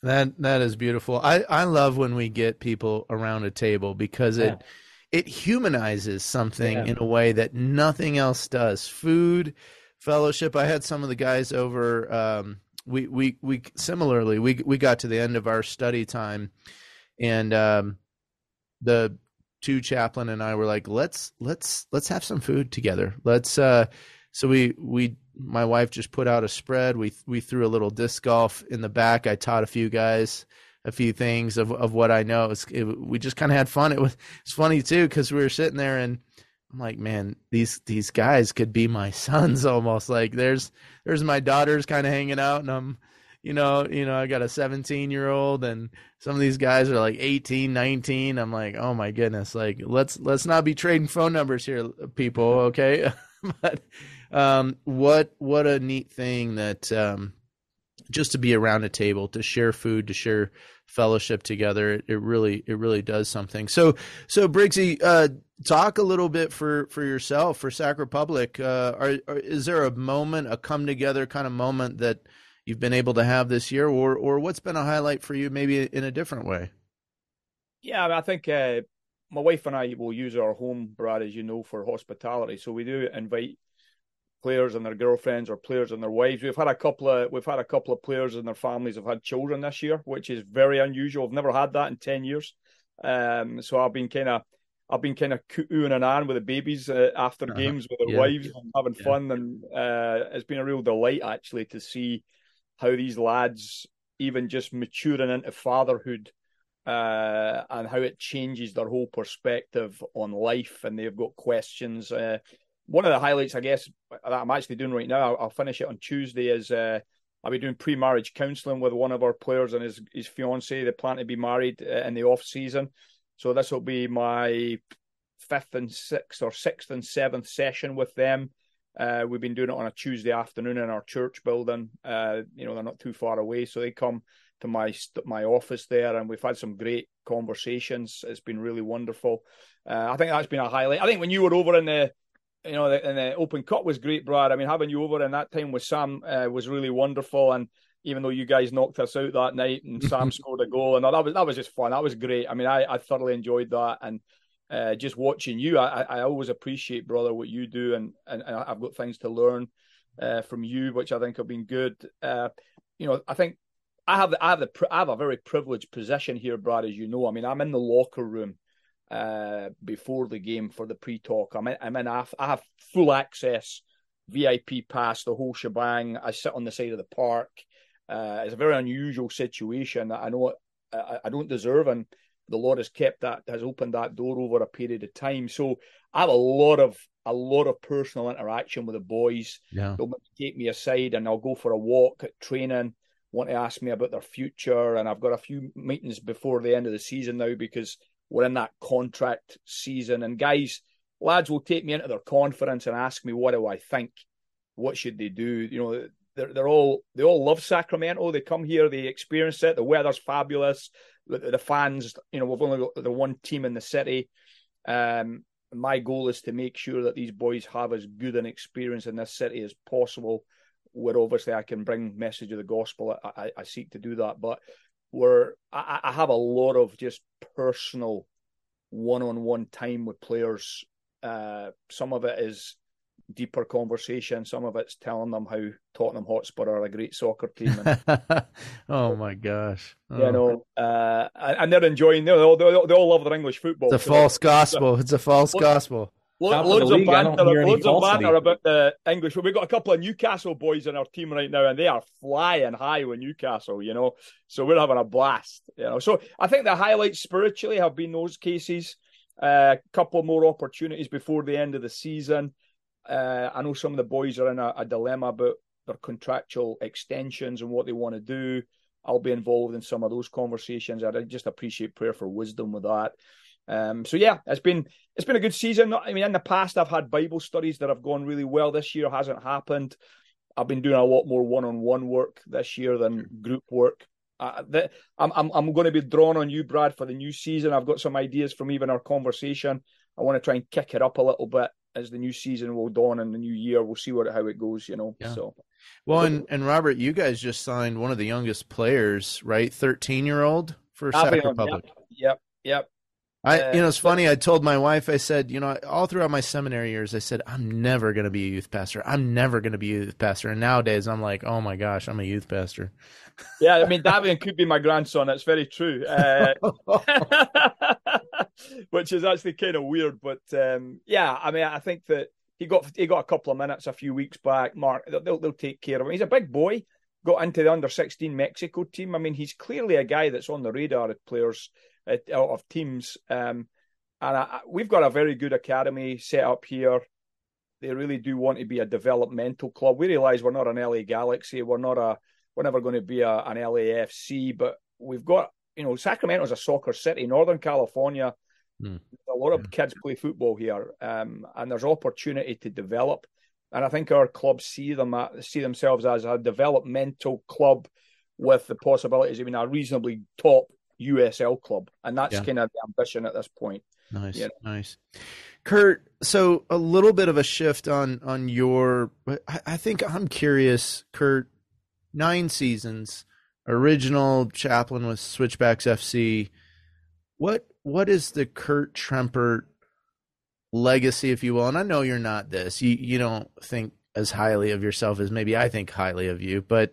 That that is beautiful. I I love when we get people around a table because it yeah. it humanizes something yeah. in a way that nothing else does. Food, fellowship. I had some of the guys over um, we we we similarly we we got to the end of our study time, and um, the two chaplain and I were like, let's let's let's have some food together. Let's uh, so we we my wife just put out a spread. We we threw a little disc golf in the back. I taught a few guys a few things of of what I know. It was, it, we just kind of had fun. It was it's funny too because we were sitting there and I'm like, man, these these guys could be my sons almost. Like there's there's my daughters kind of hanging out, and I'm, you know, you know, I got a 17 year old, and some of these guys are like 18, 19. I'm like, oh my goodness, like let's let's not be trading phone numbers here, people. Okay, but um, what what a neat thing that um, just to be around a table to share food to share fellowship together it, it really it really does something. So so briggsy uh talk a little bit for for yourself for sac republic. Uh are, are, is there a moment a come together kind of moment that you've been able to have this year or or what's been a highlight for you maybe in a different way? Yeah i think uh my wife and I will use our home, Brad, as you know, for hospitality. So we do invite players and their girlfriends or players and their wives. We've had a couple of we've had a couple of players and their families have had children this year, which is very unusual. I've never had that in ten years. Um, so I've been kind of I've been kind of oohing and ahhing with the babies uh, after uh-huh. games with their yeah. wives and having yeah. fun, and uh, it's been a real delight actually to see how these lads, even just maturing into fatherhood, uh, and how it changes their whole perspective on life, and they've got questions. Uh, one of the highlights, I guess, that I'm actually doing right now, I'll, I'll finish it on Tuesday, is uh, I'll be doing pre-marriage counselling with one of our players and his his fiance. They plan to be married uh, in the off season, so this will be my fifth and sixth or sixth and seventh session with them. Uh, we've been doing it on a Tuesday afternoon in our church building. Uh, you know, they're not too far away, so they come to my my office there, and we've had some great conversations. It's been really wonderful. Uh, I think that's been a highlight. I think when you were over in the you know, the, and the Open Cup was great, Brad. I mean, having you over in that time with Sam uh, was really wonderful. And even though you guys knocked us out that night and Sam scored a goal, and that was that was just fun. That was great. I mean, I, I thoroughly enjoyed that, and uh, just watching you, I, I always appreciate, brother, what you do, and and, and I've got things to learn uh, from you, which I think have been good. Uh, you know, I think I have the, I have the I have a very privileged position here, Brad, as you know. I mean, I'm in the locker room uh, before the game for the pre-talk. I'm in, I'm in. I have full access, VIP pass, the whole shebang. I sit on the side of the park. Uh, it's a very unusual situation. I know I, I don't deserve, and the Lord has kept that, has opened that door over a period of time. So I have a lot of a lot of personal interaction with the boys. Yeah. They'll take me aside, and I'll go for a walk at training. Want to ask me about their future, and I've got a few meetings before the end of the season now because we're in that contract season. And guys, lads will take me into their conference and ask me, what do I think? What should they do? You know, they're, they're all they all love Sacramento. They come here, they experience it. The weather's fabulous. The, the fans, you know, we've only got the one team in the city. Um, my goal is to make sure that these boys have as good an experience in this city as possible. Where obviously I can bring message of the gospel, I, I, I seek to do that. But where I, I have a lot of just personal one-on-one time with players. Uh, some of it is deeper conversation. Some of it's telling them how Tottenham Hotspur are a great soccer team. And, oh my gosh! Oh. You know, uh, and they're enjoying. They all, they all, they all love their English football. It's a false gospel. It's a false gospel. Lo- loads of banter, loads of banter about the English. We've got a couple of Newcastle boys in our team right now, and they are flying high with Newcastle. You know, so we're having a blast. You know, so I think the highlights spiritually have been those cases. A uh, couple more opportunities before the end of the season. Uh, I know some of the boys are in a, a dilemma about their contractual extensions and what they want to do. I'll be involved in some of those conversations. I just appreciate prayer for wisdom with that. Um, so yeah, it's been it's been a good season. I mean, in the past, I've had Bible studies that have gone really well. This year hasn't happened. I've been doing a lot more one-on-one work this year than group work. Uh, the, I'm I'm I'm going to be drawn on you, Brad, for the new season. I've got some ideas from even our conversation. I want to try and kick it up a little bit as the new season will dawn and the new year. We'll see what how it goes. You know, yeah. so. Well, and, and Robert, you guys just signed one of the youngest players, right? Thirteen year old for Sac Republic. Yep, yep, yep. I, you know, it's funny. I told my wife, I said, you know, all throughout my seminary years, I said, I'm never going to be a youth pastor. I'm never going to be a youth pastor. And nowadays, I'm like, oh my gosh, I'm a youth pastor. Yeah, I mean, Da'vian could be my grandson. That's very true. Uh, which is actually kind of weird, but um, yeah, I mean, I think that he got he got a couple of minutes a few weeks back. Mark, they'll they'll take care of him. He's a big boy. Got into the under sixteen Mexico team. I mean, he's clearly a guy that's on the radar of players uh, of teams. Um, and I, we've got a very good academy set up here. They really do want to be a developmental club. We realise we're not an LA Galaxy. We're not a. We're never going to be a, an LAFC. But we've got you know Sacramento's a soccer city. Northern California, mm. a lot of hmm. kids play football here, um, and there's opportunity to develop. And I think our clubs see them see themselves as a developmental club with the possibilities of being a reasonably top USL club, and that's yeah. kind of the ambition at this point. Nice, you know? nice. Kurt, so a little bit of a shift on on your. I, I think I'm curious, Kurt. Nine seasons, original chaplain with Switchbacks FC. What what is the Kurt Trempert legacy, if you will? And I know you're not this. You you don't think as highly of yourself as maybe I think highly of you, but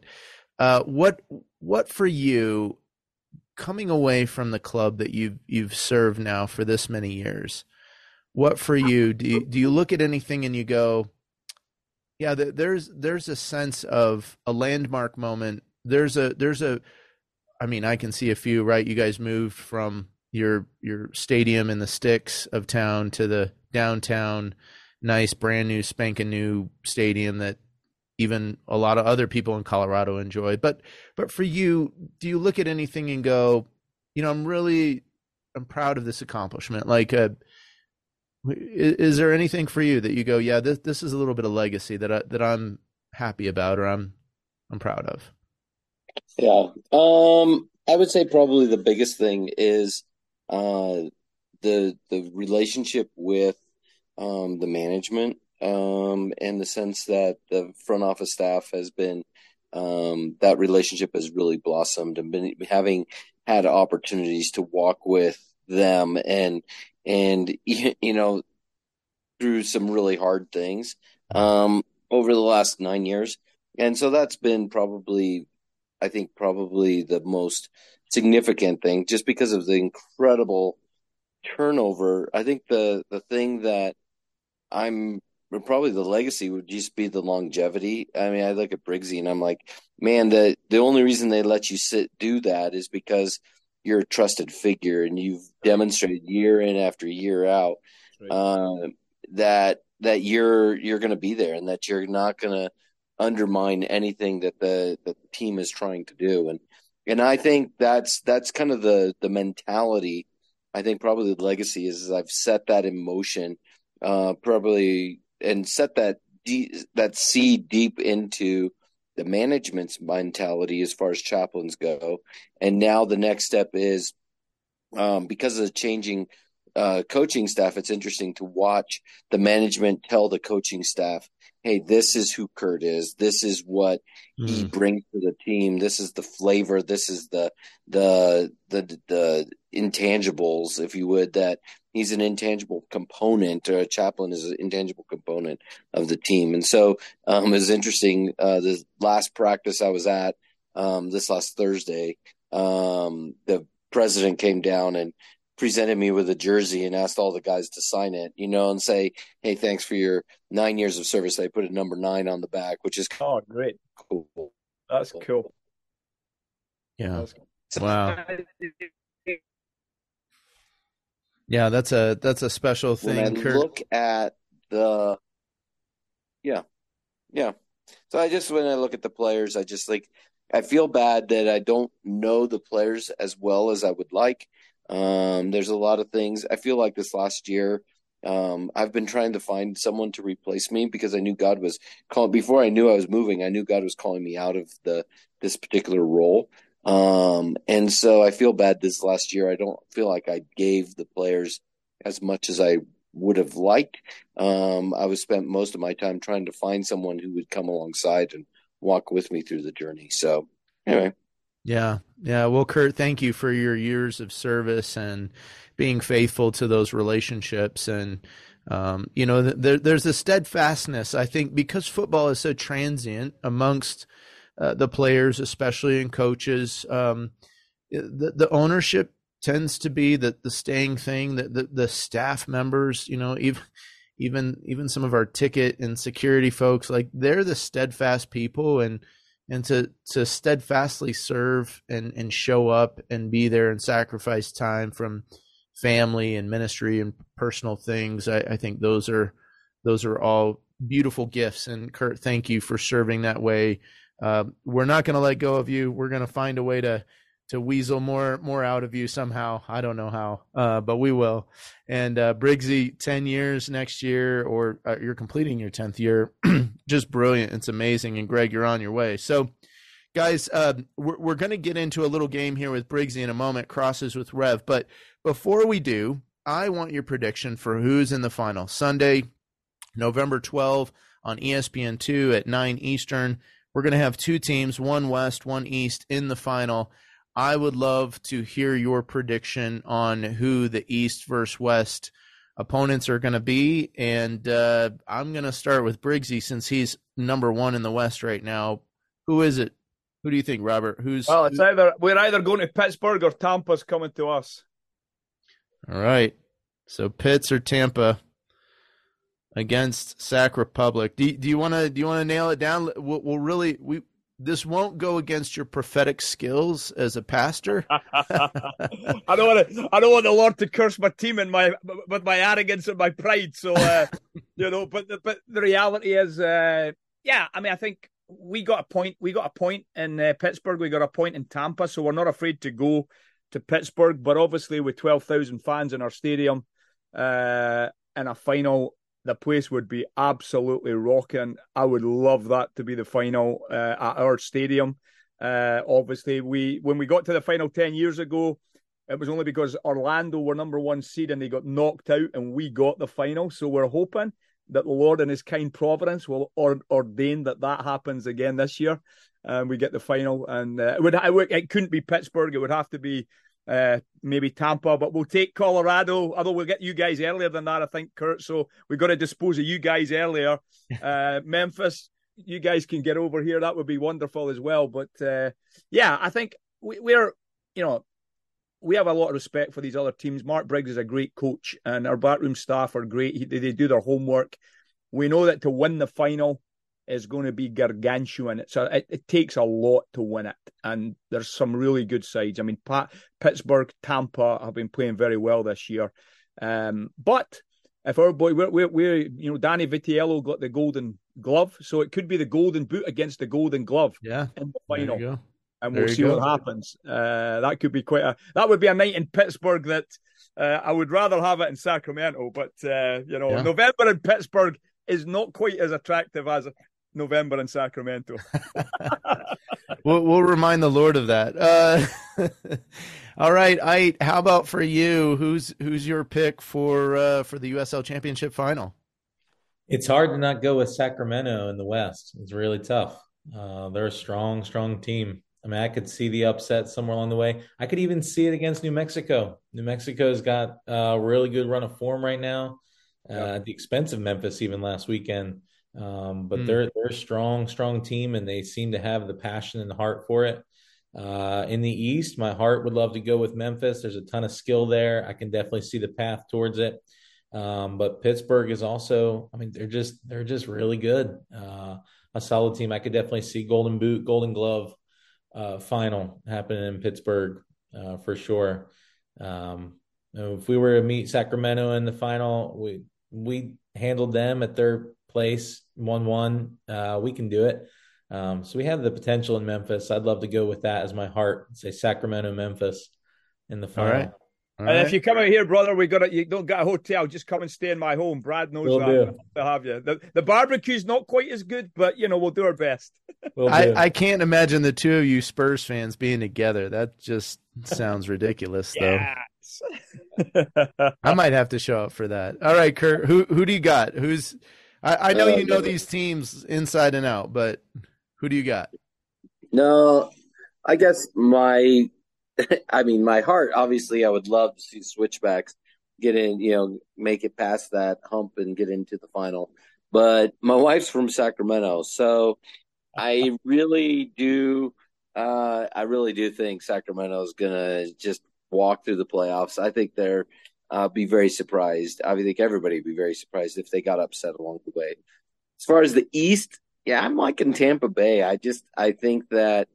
uh, what what for you coming away from the club that you've you've served now for this many years, what for you do you do you look at anything and you go yeah there's there's a sense of a landmark moment. There's a there's a i mean i can see a few right? You guys moved from your your stadium in the sticks of town to the downtown nice brand new spanking new stadium that even a lot of other people in Colorado enjoy. But but for you do you look at anything and go you know I'm really I'm proud of this accomplishment? Like uh, is, there anything for you that you go yeah this this is a little bit of legacy that I that I'm happy about or I'm I'm proud of? Yeah. Um I would say probably the biggest thing is uh, the the relationship with um, the management um, in the sense that the front office staff has been um, that relationship has really blossomed and been having had opportunities to walk with them and and you know through some really hard things um, over the last nine years and so that's been probably I think probably the most significant thing just because of the incredible turnover. I think the the thing that I'm probably the legacy would just be the longevity. I mean, I look at Briggsy and I'm like, man, the the only reason they let you sit do that is because you're a trusted figure and you've demonstrated year in after year out right. uh, that that you're you're going to be there and that you're not going to undermine anything that the the team is trying to do and and I think that's that's kind of the the mentality. I think probably the legacy is, is I've set that in motion, uh, probably and set that that seed deep into the management's mentality as far as chaplains go. And now the next step is um, because of the changing uh, coaching staff. It's interesting to watch the management tell the coaching staff hey, this is who Kurt is. This is what mm. he brings to the team. This is the flavor. This is the the the the intangibles, if you would, that he's an intangible component, or a chaplain is an intangible component of the team. And so um, it was interesting. Uh, the last practice I was at um, this last Thursday, um, the president came down and presented me with a jersey and asked all the guys to sign it, you know, and say, "Hey, thanks for your nine years of service." I put a number nine on the back, which is oh, great, cool. That's cool. Yeah. That's cool. Wow. Yeah, that's a that's a special thing. When I Kurt. look at the, yeah, yeah. So I just when I look at the players, I just like I feel bad that I don't know the players as well as I would like. Um, there's a lot of things. I feel like this last year, um, I've been trying to find someone to replace me because I knew God was calling. Before I knew I was moving, I knew God was calling me out of the this particular role. Um, and so I feel bad this last year. I don't feel like I gave the players as much as I would have liked. Um, I was spent most of my time trying to find someone who would come alongside and walk with me through the journey. So anyway, yeah. Yeah. Well, Kurt, thank you for your years of service and being faithful to those relationships. And, um, you know, there, there's a steadfastness, I think, because football is so transient amongst uh, the players, especially and coaches. Um, the, the ownership tends to be the, the staying thing, that the, the staff members, you know, even, even, even some of our ticket and security folks, like they're the steadfast people. And, and to to steadfastly serve and and show up and be there and sacrifice time from family and ministry and personal things i, I think those are those are all beautiful gifts. And kurt thank you for serving that way. Uh, we're not going to let go of you. We're going to find a way to to weasel more more out of you somehow. I don't know how, uh, but we will. And uh, Briggsy, ten years next year, or uh, you're completing your tenth year. Just brilliant. It's amazing. And Greg, you're on your way. So, guys, uh, we're we're going to get into a little game here with Briggsy in a moment. Crosses with Rev, but before we do, I want your prediction for who's in the final Sunday, November 12 on ESPN two at nine Eastern. We're going to have two teams, one West, one East, in the final. I would love to hear your prediction on who the East versus West opponents are going to be. And uh, I'm going to start with Briggsy since he's number one in the West right now. Who is it? Who do you think, Robert? Who's well? It's either we're either going to Pittsburgh or Tampa's coming to us. All right. So Pitts or Tampa against Sac Republic. Do, do you want to do you want to nail it down? We'll, we'll, really we this won't go against your prophetic skills as a pastor. I don't want to. I don't want the Lord to curse my team and my with my arrogance and my pride. So uh, you know, but the, but the reality is, uh, yeah. I mean, I think we got a point. We got a point in uh, Pittsburgh. We got a point in Tampa. So we're not afraid to go to Pittsburgh. But obviously, with twelve thousand fans in our stadium, uh, in a final, the place would be absolutely rocking. I would love that to be the final uh, at our stadium. Uh, obviously, we when we got to the final ten years ago, it was only because Orlando were number one seed and they got knocked out, and we got the final. So we're hoping that the Lord in His kind providence will or, ordain that that happens again this year, and we get the final. And uh, it would it couldn't be Pittsburgh; it would have to be uh, maybe Tampa, but we'll take Colorado. Although we'll get you guys earlier than that, I think, Kurt. So we've got to dispose of you guys earlier. Uh, Memphis, you guys can get over here. That would be wonderful as well. But uh, yeah, I think we, we're, you know, we have a lot of respect for these other teams. Mark Briggs is a great coach, and our backroom staff are great. They, they do their homework. We know that to win the final, is going to be gargantuan. So it, it, takes a lot to win it, and there's some really good sides. I mean, Pat, Pittsburgh, Tampa have been playing very well this year, um, but if our boy, we're, we're, we're, you know, Danny Vitiello got the Golden Glove, so it could be the Golden Boot against the Golden Glove, yeah, in the final. And we'll see go. what happens. Uh, that could be quite a. That would be a night in Pittsburgh that uh, I would rather have it in Sacramento. But uh, you know, yeah. November in Pittsburgh is not quite as attractive as November in Sacramento. we'll, we'll remind the Lord of that. Uh, all right, I. How about for you? Who's who's your pick for uh, for the USL Championship final? It's hard to not go with Sacramento in the West. It's really tough. Uh, they're a strong, strong team. I mean, I could see the upset somewhere along the way. I could even see it against New Mexico. New Mexico's got a really good run of form right now, uh, at the expense of Memphis even last weekend. Um, but mm. they're they're a strong, strong team, and they seem to have the passion and the heart for it. Uh, in the East, my heart would love to go with Memphis. There's a ton of skill there. I can definitely see the path towards it. Um, but Pittsburgh is also, I mean, they're just they're just really good. Uh, a solid team. I could definitely see Golden Boot, Golden Glove uh, final happening in Pittsburgh uh, for sure. Um, if we were to meet Sacramento in the final, we we handled them at their place, one one. Uh, we can do it. Um, so we have the potential in Memphis. I'd love to go with that as my heart. Say Sacramento, Memphis, in the final. All right. All and right. if you come out here, brother, we got you don't get a hotel. Just come and stay in my home. Brad knows we'll that. To have you. The, the barbecue's not quite as good, but you know we'll do our best. We'll I, I can't imagine the two of you Spurs fans being together. That just sounds ridiculous, though. I might have to show up for that. All right, Kurt. Who who do you got? Who's I, I know uh, you know these teams inside and out, but who do you got? No, I guess my, I mean, my heart. Obviously, I would love to see Switchbacks get in. You know, make it past that hump and get into the final. But my wife's from Sacramento, so I really do. Uh, I really do think Sacramento is gonna just walk through the playoffs. I think they're uh, be very surprised. I think everybody would be very surprised if they got upset along the way. As far as the East, yeah, I'm liking Tampa Bay. I just I think that,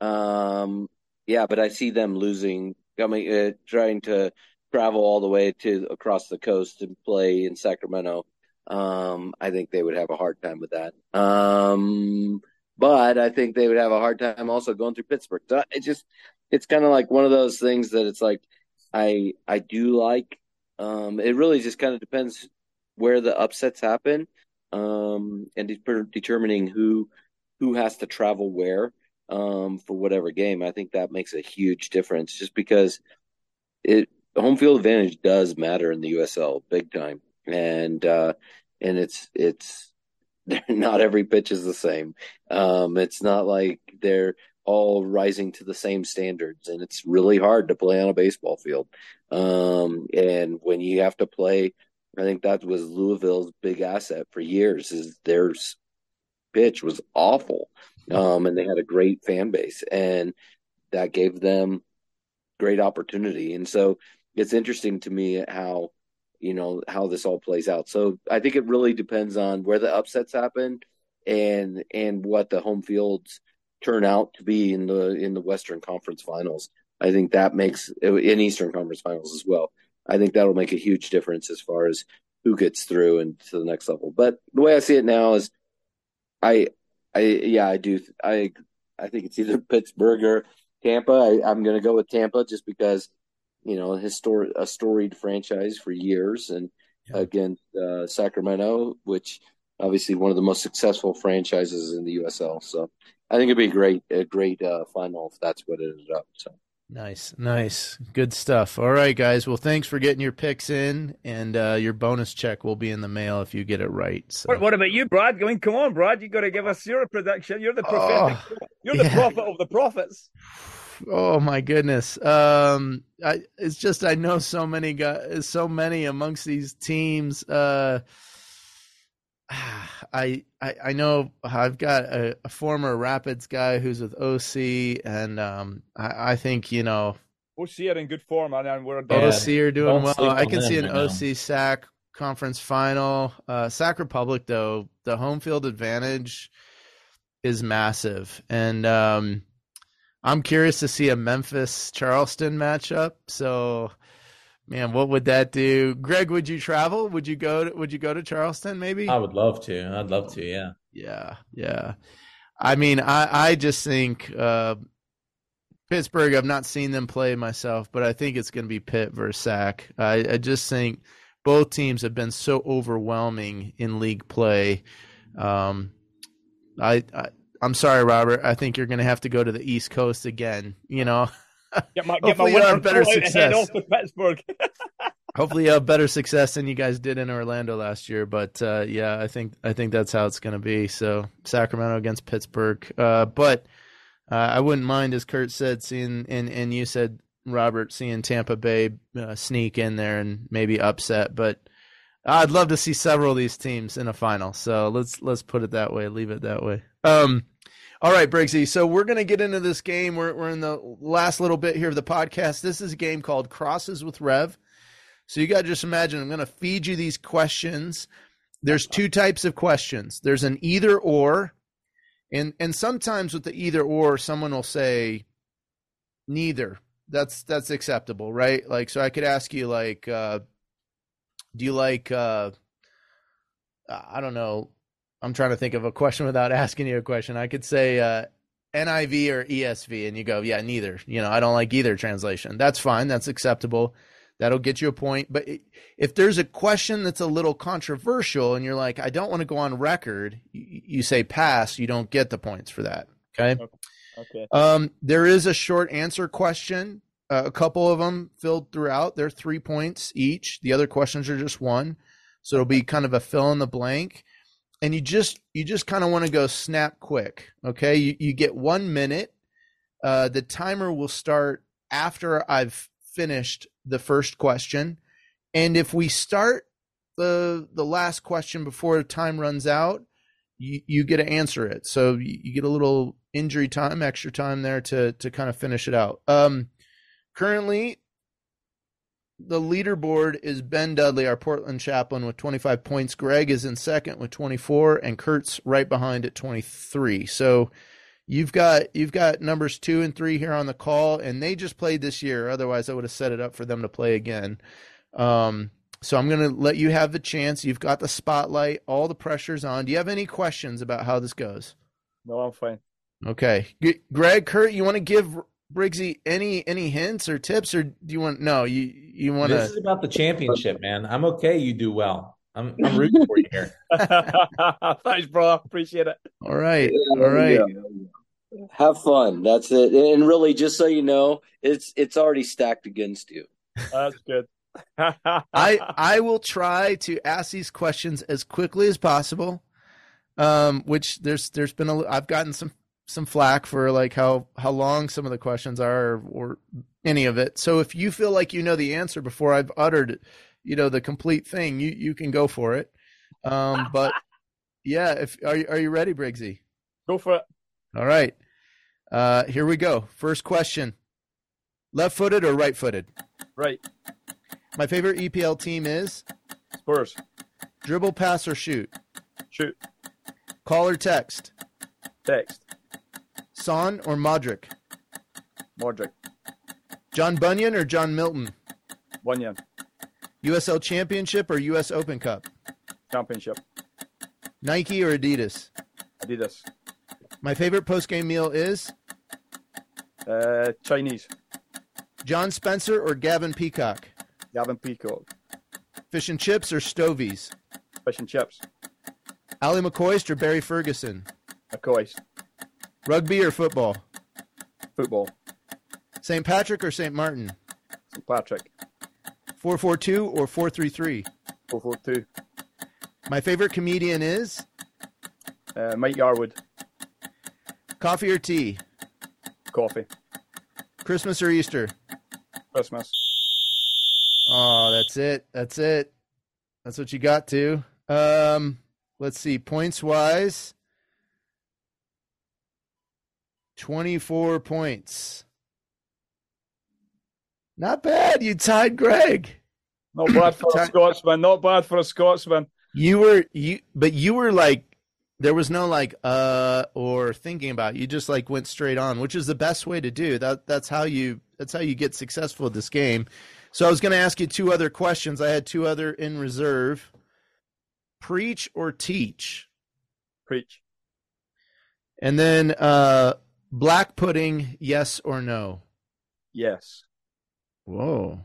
um, yeah, but I see them losing. Mean, uh, trying to travel all the way to across the coast and play in Sacramento. Um, I think they would have a hard time with that. Um, but I think they would have a hard time also going through Pittsburgh. So it just, it's kind of like one of those things that it's like I I do like. Um, it really just kind of depends where the upsets happen, um, and de- determining who who has to travel where um, for whatever game. I think that makes a huge difference, just because it home field advantage does matter in the USL big time, and uh, and it's it's not every pitch is the same. Um, it's not like they're all rising to the same standards, and it's really hard to play on a baseball field. Um, and when you have to play, I think that was Louisville's big asset for years. Is their pitch was awful, um, and they had a great fan base, and that gave them great opportunity. And so it's interesting to me how you know how this all plays out. So I think it really depends on where the upsets happen and and what the home fields turn out to be in the in the Western Conference Finals. I think that makes in Eastern Conference Finals as well. I think that'll make a huge difference as far as who gets through and to the next level. But the way I see it now is, I, I yeah, I do. I I think it's either Pittsburgh or Tampa. I, am going to go with Tampa just because you know a historic a storied franchise for years, and yeah. against uh, Sacramento, which obviously one of the most successful franchises in the USL. So I think it'd be a great a great uh, final if that's what it ended up. So. Nice, nice, good stuff. All right, guys. Well, thanks for getting your picks in, and uh, your bonus check will be in the mail if you get it right. So. What, what, about you, Brad? I mean, come on, Brad, you got to give us your prediction. You're the prophetic. Oh, you're the yeah. prophet of the prophets. Oh my goodness. Um, I, it's just I know so many guys, so many amongst these teams. Uh, I, I I know I've got a, a, former Rapids guy who's with OC, and um, I, I think you know OC are in good form, and we're yeah, OC are doing well. I can see an right OC now. SAC conference final. Uh, Sac Republic though, the home field advantage is massive, and um, I'm curious to see a Memphis Charleston matchup. So Man, what would that do? Greg, would you travel? Would you go to, would you go to Charleston maybe? I would love to. I'd love to, yeah. Yeah, yeah. I mean, I I just think uh, Pittsburgh, I've not seen them play myself, but I think it's going to be Pitt versus Sac. I, I just think both teams have been so overwhelming in league play. Um, I, I I'm sorry, Robert. I think you're going to have to go to the East Coast again. You know, Get my, get Hopefully, my you have better success. Off to Pittsburgh. Hopefully, have better success than you guys did in Orlando last year. But uh, yeah, I think I think that's how it's going to be. So Sacramento against Pittsburgh. Uh, but uh, I wouldn't mind, as Kurt said, seeing and and you said Robert seeing Tampa Bay uh, sneak in there and maybe upset. But I'd love to see several of these teams in a final. So let's let's put it that way. Leave it that way. Um, all right, Briggsy. So we're going to get into this game. We're, we're in the last little bit here of the podcast. This is a game called Crosses with Rev. So you got to just imagine I'm going to feed you these questions. There's two types of questions. There's an either or, and and sometimes with the either or, someone will say neither. That's that's acceptable, right? Like so, I could ask you like, uh, do you like, uh, I don't know, I'm trying to think of a question without asking you a question. I could say uh, NIV or ESV, and you go, yeah, neither. You know, I don't like either translation. That's fine. That's acceptable. That'll get you a point. But if there's a question that's a little controversial, and you're like, I don't want to go on record, you, say pass. You don't get the points for that. Okay. Okay. Um, there is a short answer question. Uh, a couple of them filled throughout. They're three points each. The other questions are just one. So it'll be kind of a fill in the blank and you just you just kind of want to go snap quick okay? You, you get one minute uh, the timer will start after i've finished the first question and if we start the the last question before time runs out you, you get to answer it. So you, you get a little injury time extra time there to to kind of finish it out. Um currently the leaderboard is Ben Dudley, our Portland chaplain, with 25 points. Greg is in second with 24, and Kurt's right behind at 23. So you've got you've got numbers two and three here on the call, and they just played this year. Otherwise, I would have set it up for them to play again. Um, so I'm going to let you have the chance. You've got the spotlight. All the pressure's on. Do you have any questions about how this goes? No, I'm fine. Okay, Greg, Kurt, you want to give Briggsy, any any hints or tips, or do you want? No, you you want to. This is about the championship, man. I'm okay. You do well. I'm I'm rooting for you here. Thanks, bro. Appreciate it. All right, all right. Have fun. That's it. And really, just so you know, it's it's already stacked against you. That's good. I I will try to ask these questions as quickly as possible. Um, which there's there's been a I've gotten some some flack for like how how long some of the questions are or, or any of it. So if you feel like you know the answer before I've uttered, you know, the complete thing, you you can go for it. Um, but yeah, if are you are you ready, Briggsy? Go for it. All right. Uh, here we go. First question: Left-footed or right-footed? Right. My favorite EPL team is Spurs. dribble, pass, or shoot. Shoot. Call or text. Text. Son or Modric. Modric. John Bunyan or John Milton. Bunyan. USL Championship or US Open Cup. Championship. Nike or Adidas. Adidas. My favorite post game meal is Uh, Chinese. John Spencer or Gavin Peacock. Gavin Peacock. Fish and chips or Stovies. Fish and chips. Ally McCoist or Barry Ferguson. McCoist. Rugby or football. Football. St. Patrick or St. Martin. St. Patrick. 442 or 433. 442. My favorite comedian is Uh, Mike Yarwood. coffee or tea. Coffee. Christmas or Easter. Christmas. Oh, that's it. That's it. That's what you got to. Um, let's see. Points wise, 24 points. Not bad. You tied Greg. Not bad for a Scotsman. Not bad for a Scotsman. You were you but you were like there was no like uh or thinking about it. you just like went straight on, which is the best way to do. That that's how you that's how you get successful at this game. So I was going to ask you two other questions. I had two other in reserve. Preach or teach? Preach. And then uh black pudding, yes or no? Yes. Whoa.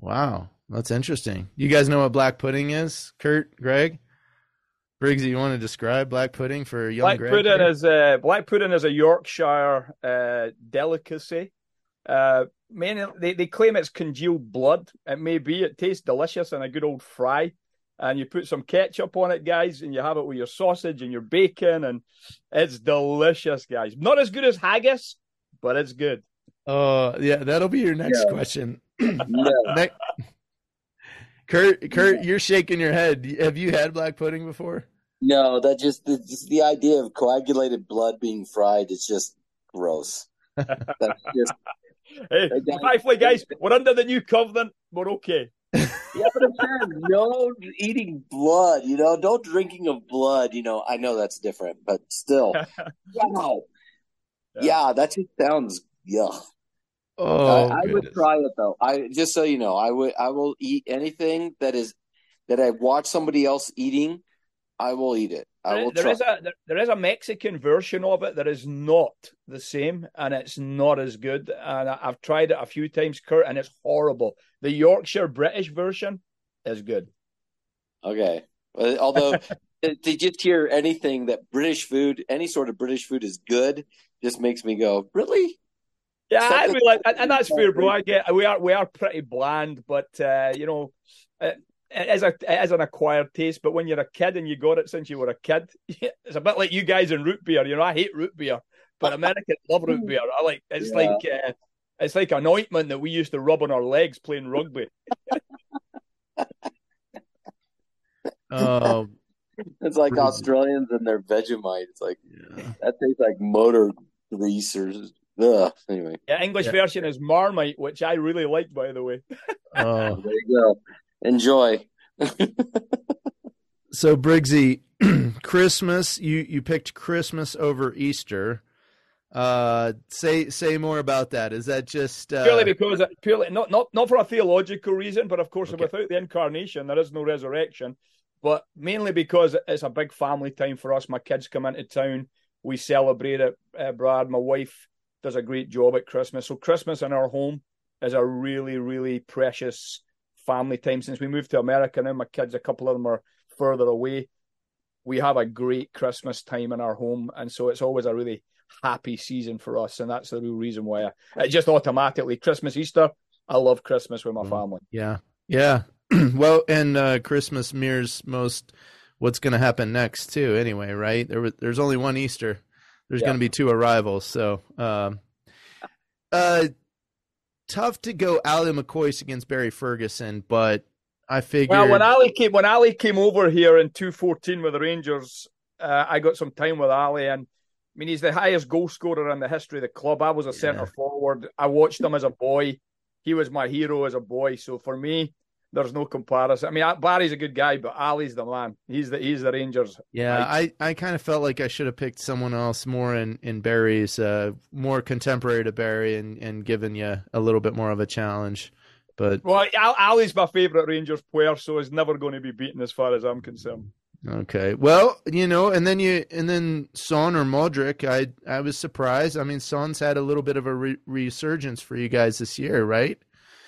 Wow. That's interesting. You guys know what black pudding is? Kurt, Greg? Briggsy, you want to describe black pudding for young Black Greg? pudding is uh, black pudding is a Yorkshire uh, delicacy. Uh, mainly, they, they claim it's congealed blood. It may be. It tastes delicious and a good old fry. And you put some ketchup on it, guys, and you have it with your sausage and your bacon, and it's delicious, guys. Not as good as haggis, but it's good. Oh, yeah, that'll be your next Yeah. question. Ne- Kurt, Kurt, you're shaking your head. Have you had black pudding before? No, that just the, just the idea of coagulated blood being fried is just gross. That's just Hey, Hey, guys. guys, we're under the new covenant. We're okay. Yeah, but I'm saying no eating blood. You know, no drinking of blood. You know, I know that's different, but still, wow. Yeah, that just sounds yuck. Oh, I, I would try it though. I just so you know, I would. I will eat anything that is that I watch somebody else eating. I will eat it. I will there try. is a there, there is a Mexican version of it that is not the same, and it's not as good. And I, I've tried it a few times, Kurt, and it's horrible. The Yorkshire British version is good. Okay. Uh, Although to to just hear anything that British food, any sort of British food is good, just makes me go, really? Yeah, I Something- really, and, and that's fair, bro. I get we are we are pretty bland, but uh, you know, it, it is a it is an acquired taste. But when you're a kid and you got it since you were a kid, it's a bit like you guys in root beer. You know, I hate root beer, but Americans love root beer. I like it's Yeah. like uh, it's like an ointment that we used to rub on our legs playing rugby. Oh, It's like Really? Australians and their Vegemite. It's like yeah. that tastes like motor grease or ugh. Anyway, Yeah, English Yeah. version is Marmite, which I really like, by the way. Oh. there you go. Enjoy. So Briggsy, Christmas, you you picked Christmas over Easter. Uh, say say more about that. Is that just uh, Purely because purely not not not for a theological reason, but of course Okay. without the incarnation there is no resurrection. But mainly because it's a big family time for us. My kids come into town, we celebrate it. Uh, Brad, my wife, does a great job at Christmas. So Christmas in our home is a really really precious family time. Since we moved to America now, my kids, a couple of them are further away. We have a great Christmas time in our home, and so it's always a really happy season for us, and that's the real reason why I, it just automatically Christmas, Easter. I love Christmas with my Mhm. family. Yeah, yeah. well, and uh, Christmas mirrors most what's going to happen next too. Anyway, right? There was there's only one Easter. There's Yeah. going to be two arrivals. So, um, uh, tough to go Ally McCoist against Barry Ferguson, but I figured. Well, when Ally came when Ally came over here in two fourteen with the Rangers, uh, I got some time with Ally, and I mean he's the highest goal scorer in the history of the club. I was a centre forward. I watched him as a boy. he was my hero as a boy. So for me, there's no comparison. I mean, Barry's a good guy, but Ally's the man. He's the he's the Rangers. Yeah, I, I kind of felt like I should have picked someone else more in in Barry's uh, more contemporary to Barry and and given you a little bit more of a challenge. But well, Ally's my favorite Rangers player, so he's never going to be beaten as far as I'm concerned. Okay, well, you know, and then you and then Son or Modric, I I was surprised. I mean, Son's had a little bit of a re- resurgence for you guys this year, right?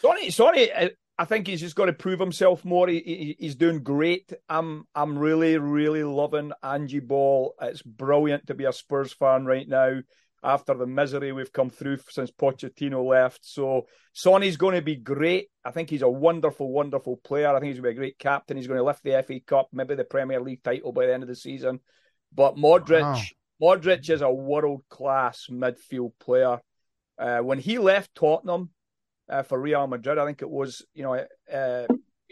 Sonny, Sonny, I think he's just got to prove himself more. He, he, he's doing great. I'm I'm really really loving Ange Ball. It's brilliant to be a Spurs fan right now after the misery we've come through since Pochettino left. So Sonny's going to be great. I think he's a wonderful, wonderful player. I think he's going to be a great captain. He's going to lift the FA Cup, maybe the Premier League title by the end of the season. But Modric, wow. Modric is a world class midfield player. Uh, when he left Tottenham, uh, for Real Madrid. I think it was, you know, uh,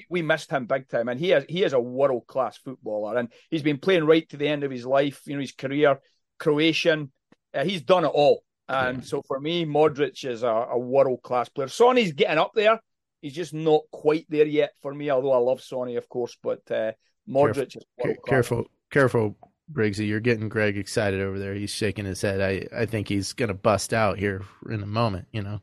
we missed him big time, and he is he is a world class footballer, and he's been playing right to the end of his life. You know, his career, Croatian, uh, he's done it all. And so for me, Modric is a, a world class player. Sonny's getting up there. He's just not quite there yet for me, although I love Sonny, of course. But uh, Modric careful, is careful, careful, Briggsy. You're getting Greg excited over there. He's shaking his head. I, I think he's going to bust out here in a moment, you know.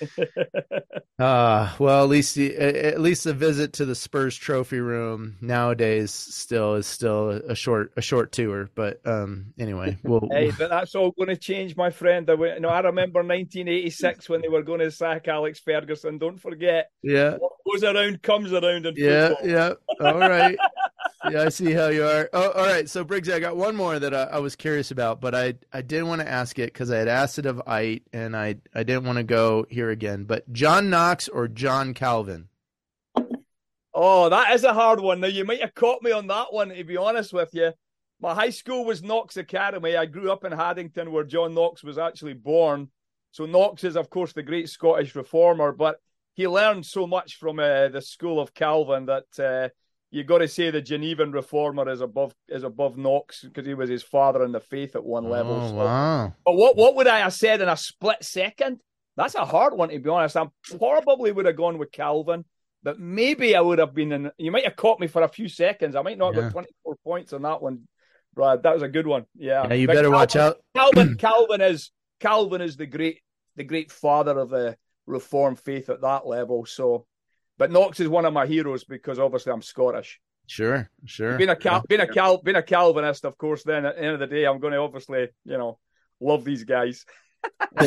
uh well at least the, at least a visit to the Spurs trophy room nowadays still is still a short a short tour but um anyway we'll hey but that's all going to change my friend. I, you know, I remember 1986 when they were going to sack Alex Ferguson. Don't forget yeah. what goes around comes around in yeah football. yeah. All right yeah, I see how you are. Oh, all right. So, Briggs, I got one more that I, I was curious about, but I I didn't want to ask it because I had asked it of Aydt, and I I didn't want to go here again. But John Knox or John Calvin? Oh, that is a hard one. Now you might have caught me on that one. To be honest with you, my high school was Knox Academy. I grew up in Haddington, where John Knox was actually born. So Knox is, of course, the great Scottish reformer, but he learned so much from uh, the school of Calvin that. Uh, you got to say the Genevan reformer is above is above Knox because he was his father in the faith at one level. Oh, so. wow. But what what would I have said in a split second? That's a hard one to be honest. I probably would have gone with Calvin, but maybe I would have been in. You might have caught me for a few seconds. I might not yeah. have got twenty four points on that one, Brad. That was a good one. Yeah. Yeah, you but better Calvin, watch out. Calvin Calvin is Calvin is the great the great father of the reformed faith at that level. So but Knox is one of my heroes because obviously I'm Scottish. Sure, sure. Being a Cal- being a Cal- being a Calvinist, of course. Then at the end of the day, I'm going to obviously, you know, love these guys.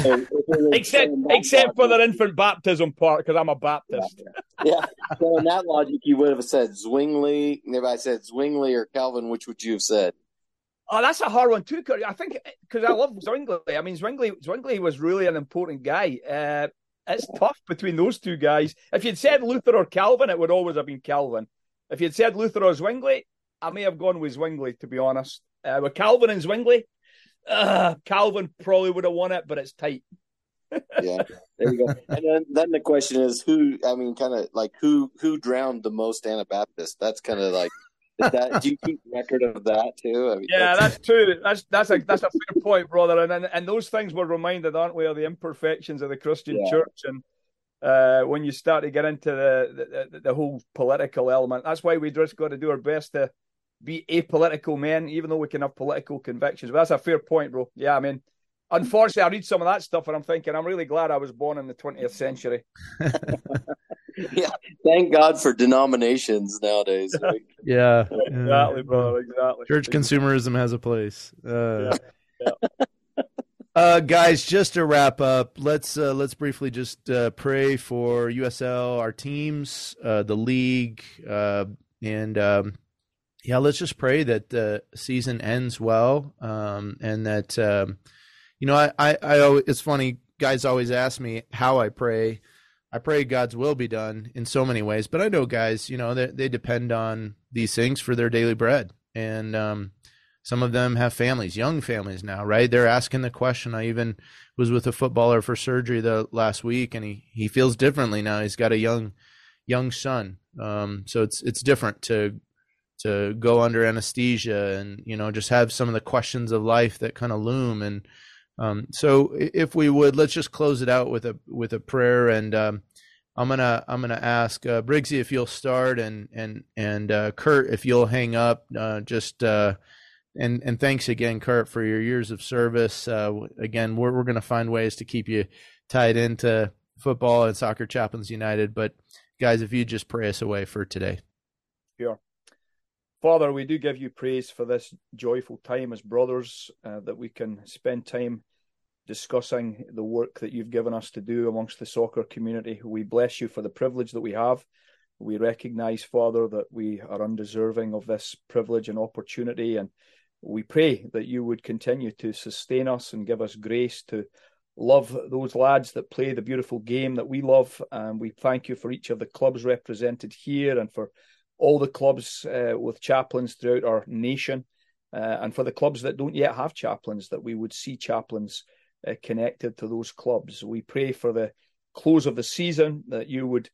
except except for their infant baptism part, because I'm a Baptist. yeah. So in that logic, you would have said Zwingli. If I said Zwingli or Calvin, which would you have said? Oh, that's a hard one too. I think because I love Zwingli. I mean, Zwingli Zwingli was really an important guy. Uh, it's tough between those two guys. If you'd said Luther or Calvin, it would always have been Calvin. If you'd said Luther or Zwingli, I may have gone with Zwingli, to be honest. Uh, with Calvin and Zwingli, uh, Calvin probably would have won it, but it's tight. yeah, there you go. And then, then the question is, who? I mean, kind of like who who drowned the most Anabaptists? That's kind of like that, do you keep record of that too? I mean, yeah, that's, that's true. That's that's a that's a fair point, brother. And, and and those things were reminded, aren't we, of the imperfections of the Christian yeah. church and uh, when you start to get into the, the, the whole political element. That's why we just got to do our best to be apolitical men, even though we can have political convictions. But that's a fair point, bro. Yeah, I mean, unfortunately, I read some of that stuff and I'm thinking, I'm really glad I was born in the 20th century. yeah, thank God for denominations nowadays. yeah, exactly, brother. Exactly. Church consumerism has a place. Uh, yeah. yeah. Uh, guys, just to wrap up, let's uh, let's briefly just uh, pray for USL, our teams, uh, the league, uh, and um, yeah, let's just pray that the season ends well, um, and that um, you know, I, I, I, it's funny, guys always ask me how I pray. I pray God's will be done in so many ways, but I know guys, you know, they, they depend on these things for their daily bread, and um, some of them have families, young families now, right? They're asking the question. I even was with a footballer for surgery the last week, and he, he feels differently now. He's got a young young son, um, so it's it's different to to go under anesthesia and you know just have some of the questions of life that kind of loom and Um, so if we would, let's just close it out with a with a prayer, and um, I'm gonna I'm gonna ask uh, Briggsy if you'll start, and and and uh, Kurt if you'll hang up. Uh, just uh, and and thanks again, Kurt, for your years of service. Uh, again, we're we're gonna find ways to keep you tied into football and soccer chaplains united. But guys, if you just pray us away for today. Sure. Father, we do give you praise for this joyful time as brothers uh, that we can spend time discussing the work that you've given us to do amongst the soccer community. We bless you for the privilege that we have. We recognize, Father, that we are undeserving of this privilege and opportunity. And we pray that you would continue to sustain us and give us grace to love those lads that play the beautiful game that we love. And we thank you for each of the clubs represented here and for all the clubs uh, with chaplains throughout our nation. Uh, and for the clubs that don't yet have chaplains, that we would see chaplains uh, connected to those clubs. We pray for the close of the season that you would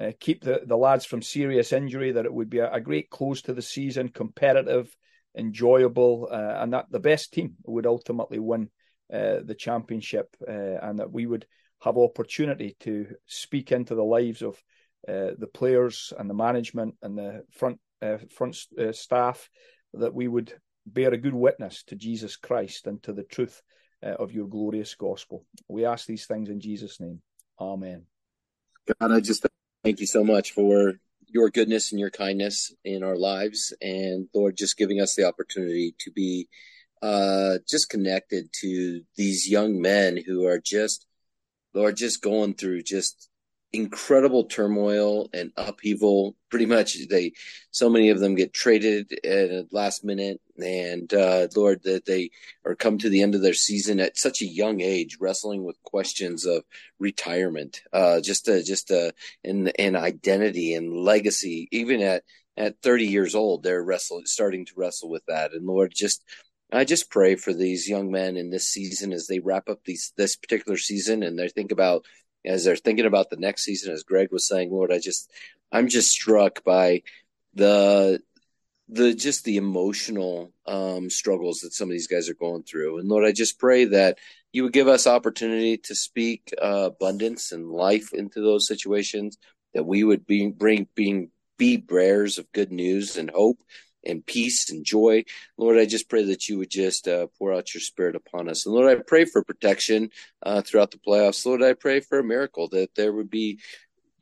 uh, keep the, the lads from serious injury, that it would be a, a great close to the season, competitive, enjoyable, uh, and that the best team would ultimately win uh, the championship, and that we would have opportunity to speak into the lives of uh, the players and the management and the front uh, front staff, that we would bear a good witness to Jesus Christ and to the truth uh, of your glorious gospel. We ask these things in Jesus' name. Amen. God, I just thank you so much for your goodness and your kindness in our lives. And Lord, just giving us the opportunity to be uh, just connected to these young men who are just, Lord, just going through just incredible turmoil and upheaval. Pretty much, they so many of them get traded at last minute, and uh, Lord, that they are come to the end of their season at such a young age, wrestling with questions of retirement, uh, just a, just a, an, an identity and legacy. Even at at 30 years old, they're wrestling, starting to wrestle with that. And Lord, just I just pray for these young men in this season as they wrap up these this particular season and they think about as they're thinking about the next season, as Greg was saying, Lord, I just, I'm just struck by the, the just the emotional um, struggles that some of these guys are going through. And Lord, I just pray that you would give us opportunity to speak uh, abundance and life into those situations. That we would be bring being be bearers of good news and hope and peace and joy. Lord, I just pray that you would just uh, pour out your spirit upon us. And Lord, I pray for protection uh, throughout the playoffs. Lord, I pray for a miracle that there would be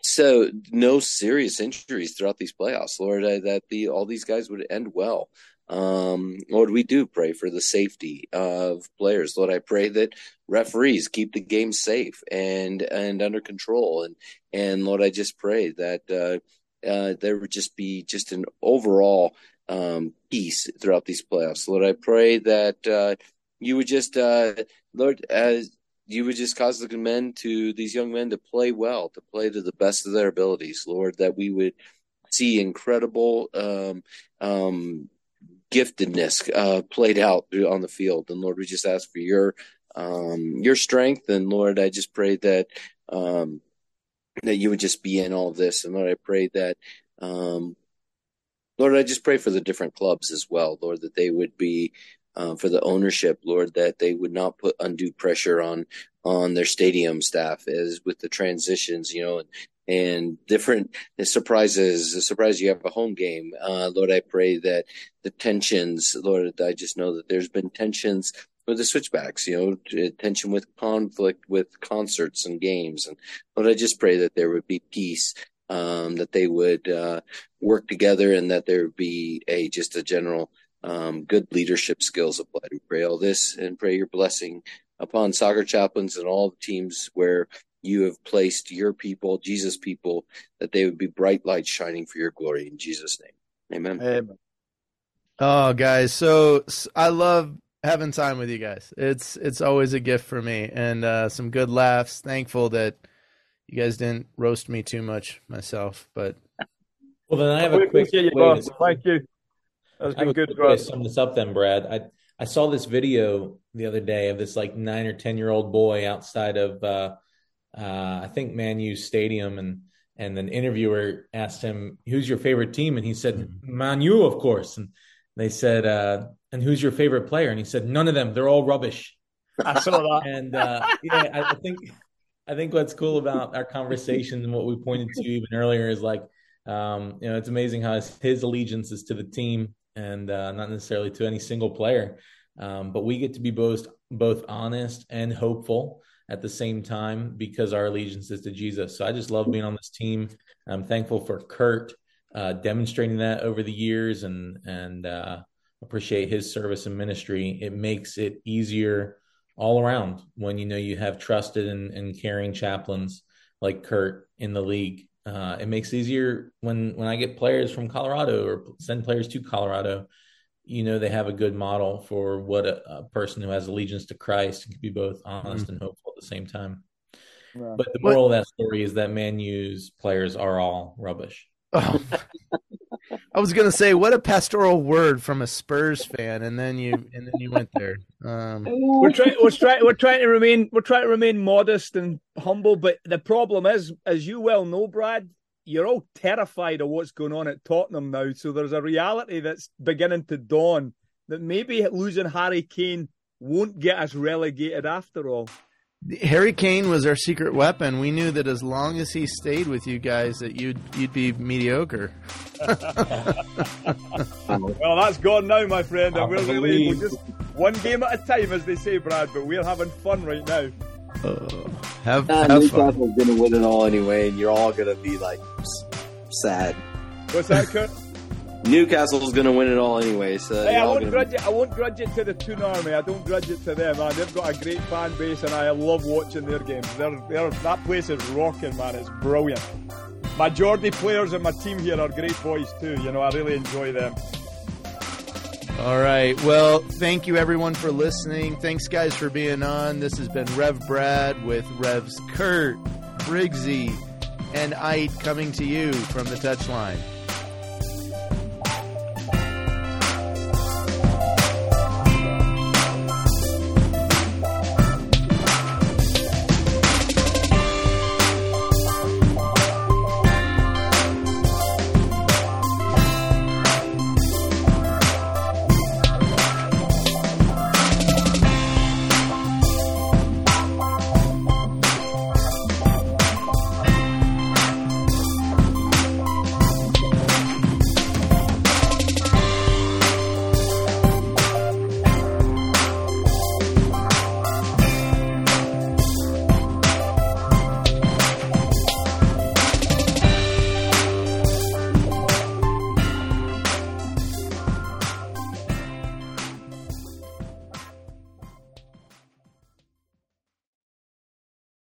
so no serious injuries throughout these playoffs. Lord, I, that the all these guys would end well. Um, Lord, we do pray for the safety of players. Lord, I pray that referees keep the game safe and and under control. And and Lord, I just pray that uh, uh, there would just be just an overall um, peace throughout these playoffs. Lord, I pray that uh, you would just, uh, Lord, as you would just cause the men to these young men to play well, to play to the best of their abilities, Lord. That we would see incredible um, um, giftedness uh, played out on the field, and Lord, we just ask for your um, your strength, and Lord, I just pray that um, that you would just be in all this, and Lord, I pray that um, Lord, I just pray for the different clubs as well, Lord, that they would be uh, for the ownership, Lord, that they would not put undue pressure on on their stadium staff as with the transitions, you know, and, and different surprises. The surprise you have a home game, uh, Lord. I pray that the tensions, Lord, I just know that there's been tensions with the switchbacks, you know, tension with conflict with concerts and games, and Lord, I just pray that there would be peace um, that they would uh, work together and that there would be a just a general um, good leadership skills applied. We pray all this and pray your blessing upon soccer chaplains and all the teams where you have placed your people, Jesus people, that they would be bright lights shining for your glory in Jesus' name. Amen. Amen. Oh, guys, so I love having time with you guys. It's it's always a gift for me, and uh, some good laughs. Thankful that you guys didn't roast me too much myself, but well, then I have a quick. You, way to, Thank you. That been good. To sum this up, then, Brad. I I saw this video the other day of this like nine or ten year old boy outside of uh, uh, I think Man U Stadium, and and an interviewer asked him, "Who's your favorite team?" And he said. "Man U, of course." And they said, uh, "And who's your favorite player?" And he said, "None of them. They're all rubbish." I saw that. And uh, yeah, I, I think I think what's cool about our conversation and what we pointed to even earlier is like, um, you know, it's amazing how his, his allegiance is to the team and uh, not necessarily to any single player. Um, but we get to be both both honest and hopeful at the same time because our allegiance is to Jesus. So I just love being on this team. I'm thankful for Kurt uh, demonstrating that over the years and and uh, appreciate his service and ministry. It makes it easier all around when you know you have trusted and, and caring chaplains like Kurt in the league. Uh, it makes it easier when when I get players from Colorado or send players to Colorado. You know they have a good model for what a, a person who has allegiance to Christ can be both honest mm-hmm. and hopeful at the same time. Yeah. But the moral what? of that story is that Man U's players are all rubbish. Oh. I was gonna say what a pastoral word from a Spurs fan, and then you and then you went there. Um, we're trying we're trying we're trying to remain we're trying to remain modest and humble, but the problem is, as you well know, Brad, you're all terrified of what's going on at Tottenham now. So there's a reality that's beginning to dawn that maybe losing Harry Kane won't get us relegated after all. Harry Kane was our secret weapon. We knew that as long as he stayed with you guys, that you'd you'd be mediocre. well, that's gone now, my friend, and we're really we're just one game at a time, as they say, Brad. But we're having fun right now. Uh, have, uh, have Newcastle's going to win it all anyway, and you're all going to be like sad. What's that, Kurt? Newcastle's going to win it all anyway. So hey, I won't grudge be... it. I won't grudge it to the Toon Army. I don't grudge it to them. Man. They've got a great fan base, and I love watching their games. They're, they're, that place is rocking, man. It's brilliant. My Geordie players and my team here are great boys too. You know, I really enjoy them. All right. Well, thank you everyone for listening. Thanks guys for being on. This has been Rev Brad with Revs Kurt, Briggsy, and Aydt coming to you from the touchline.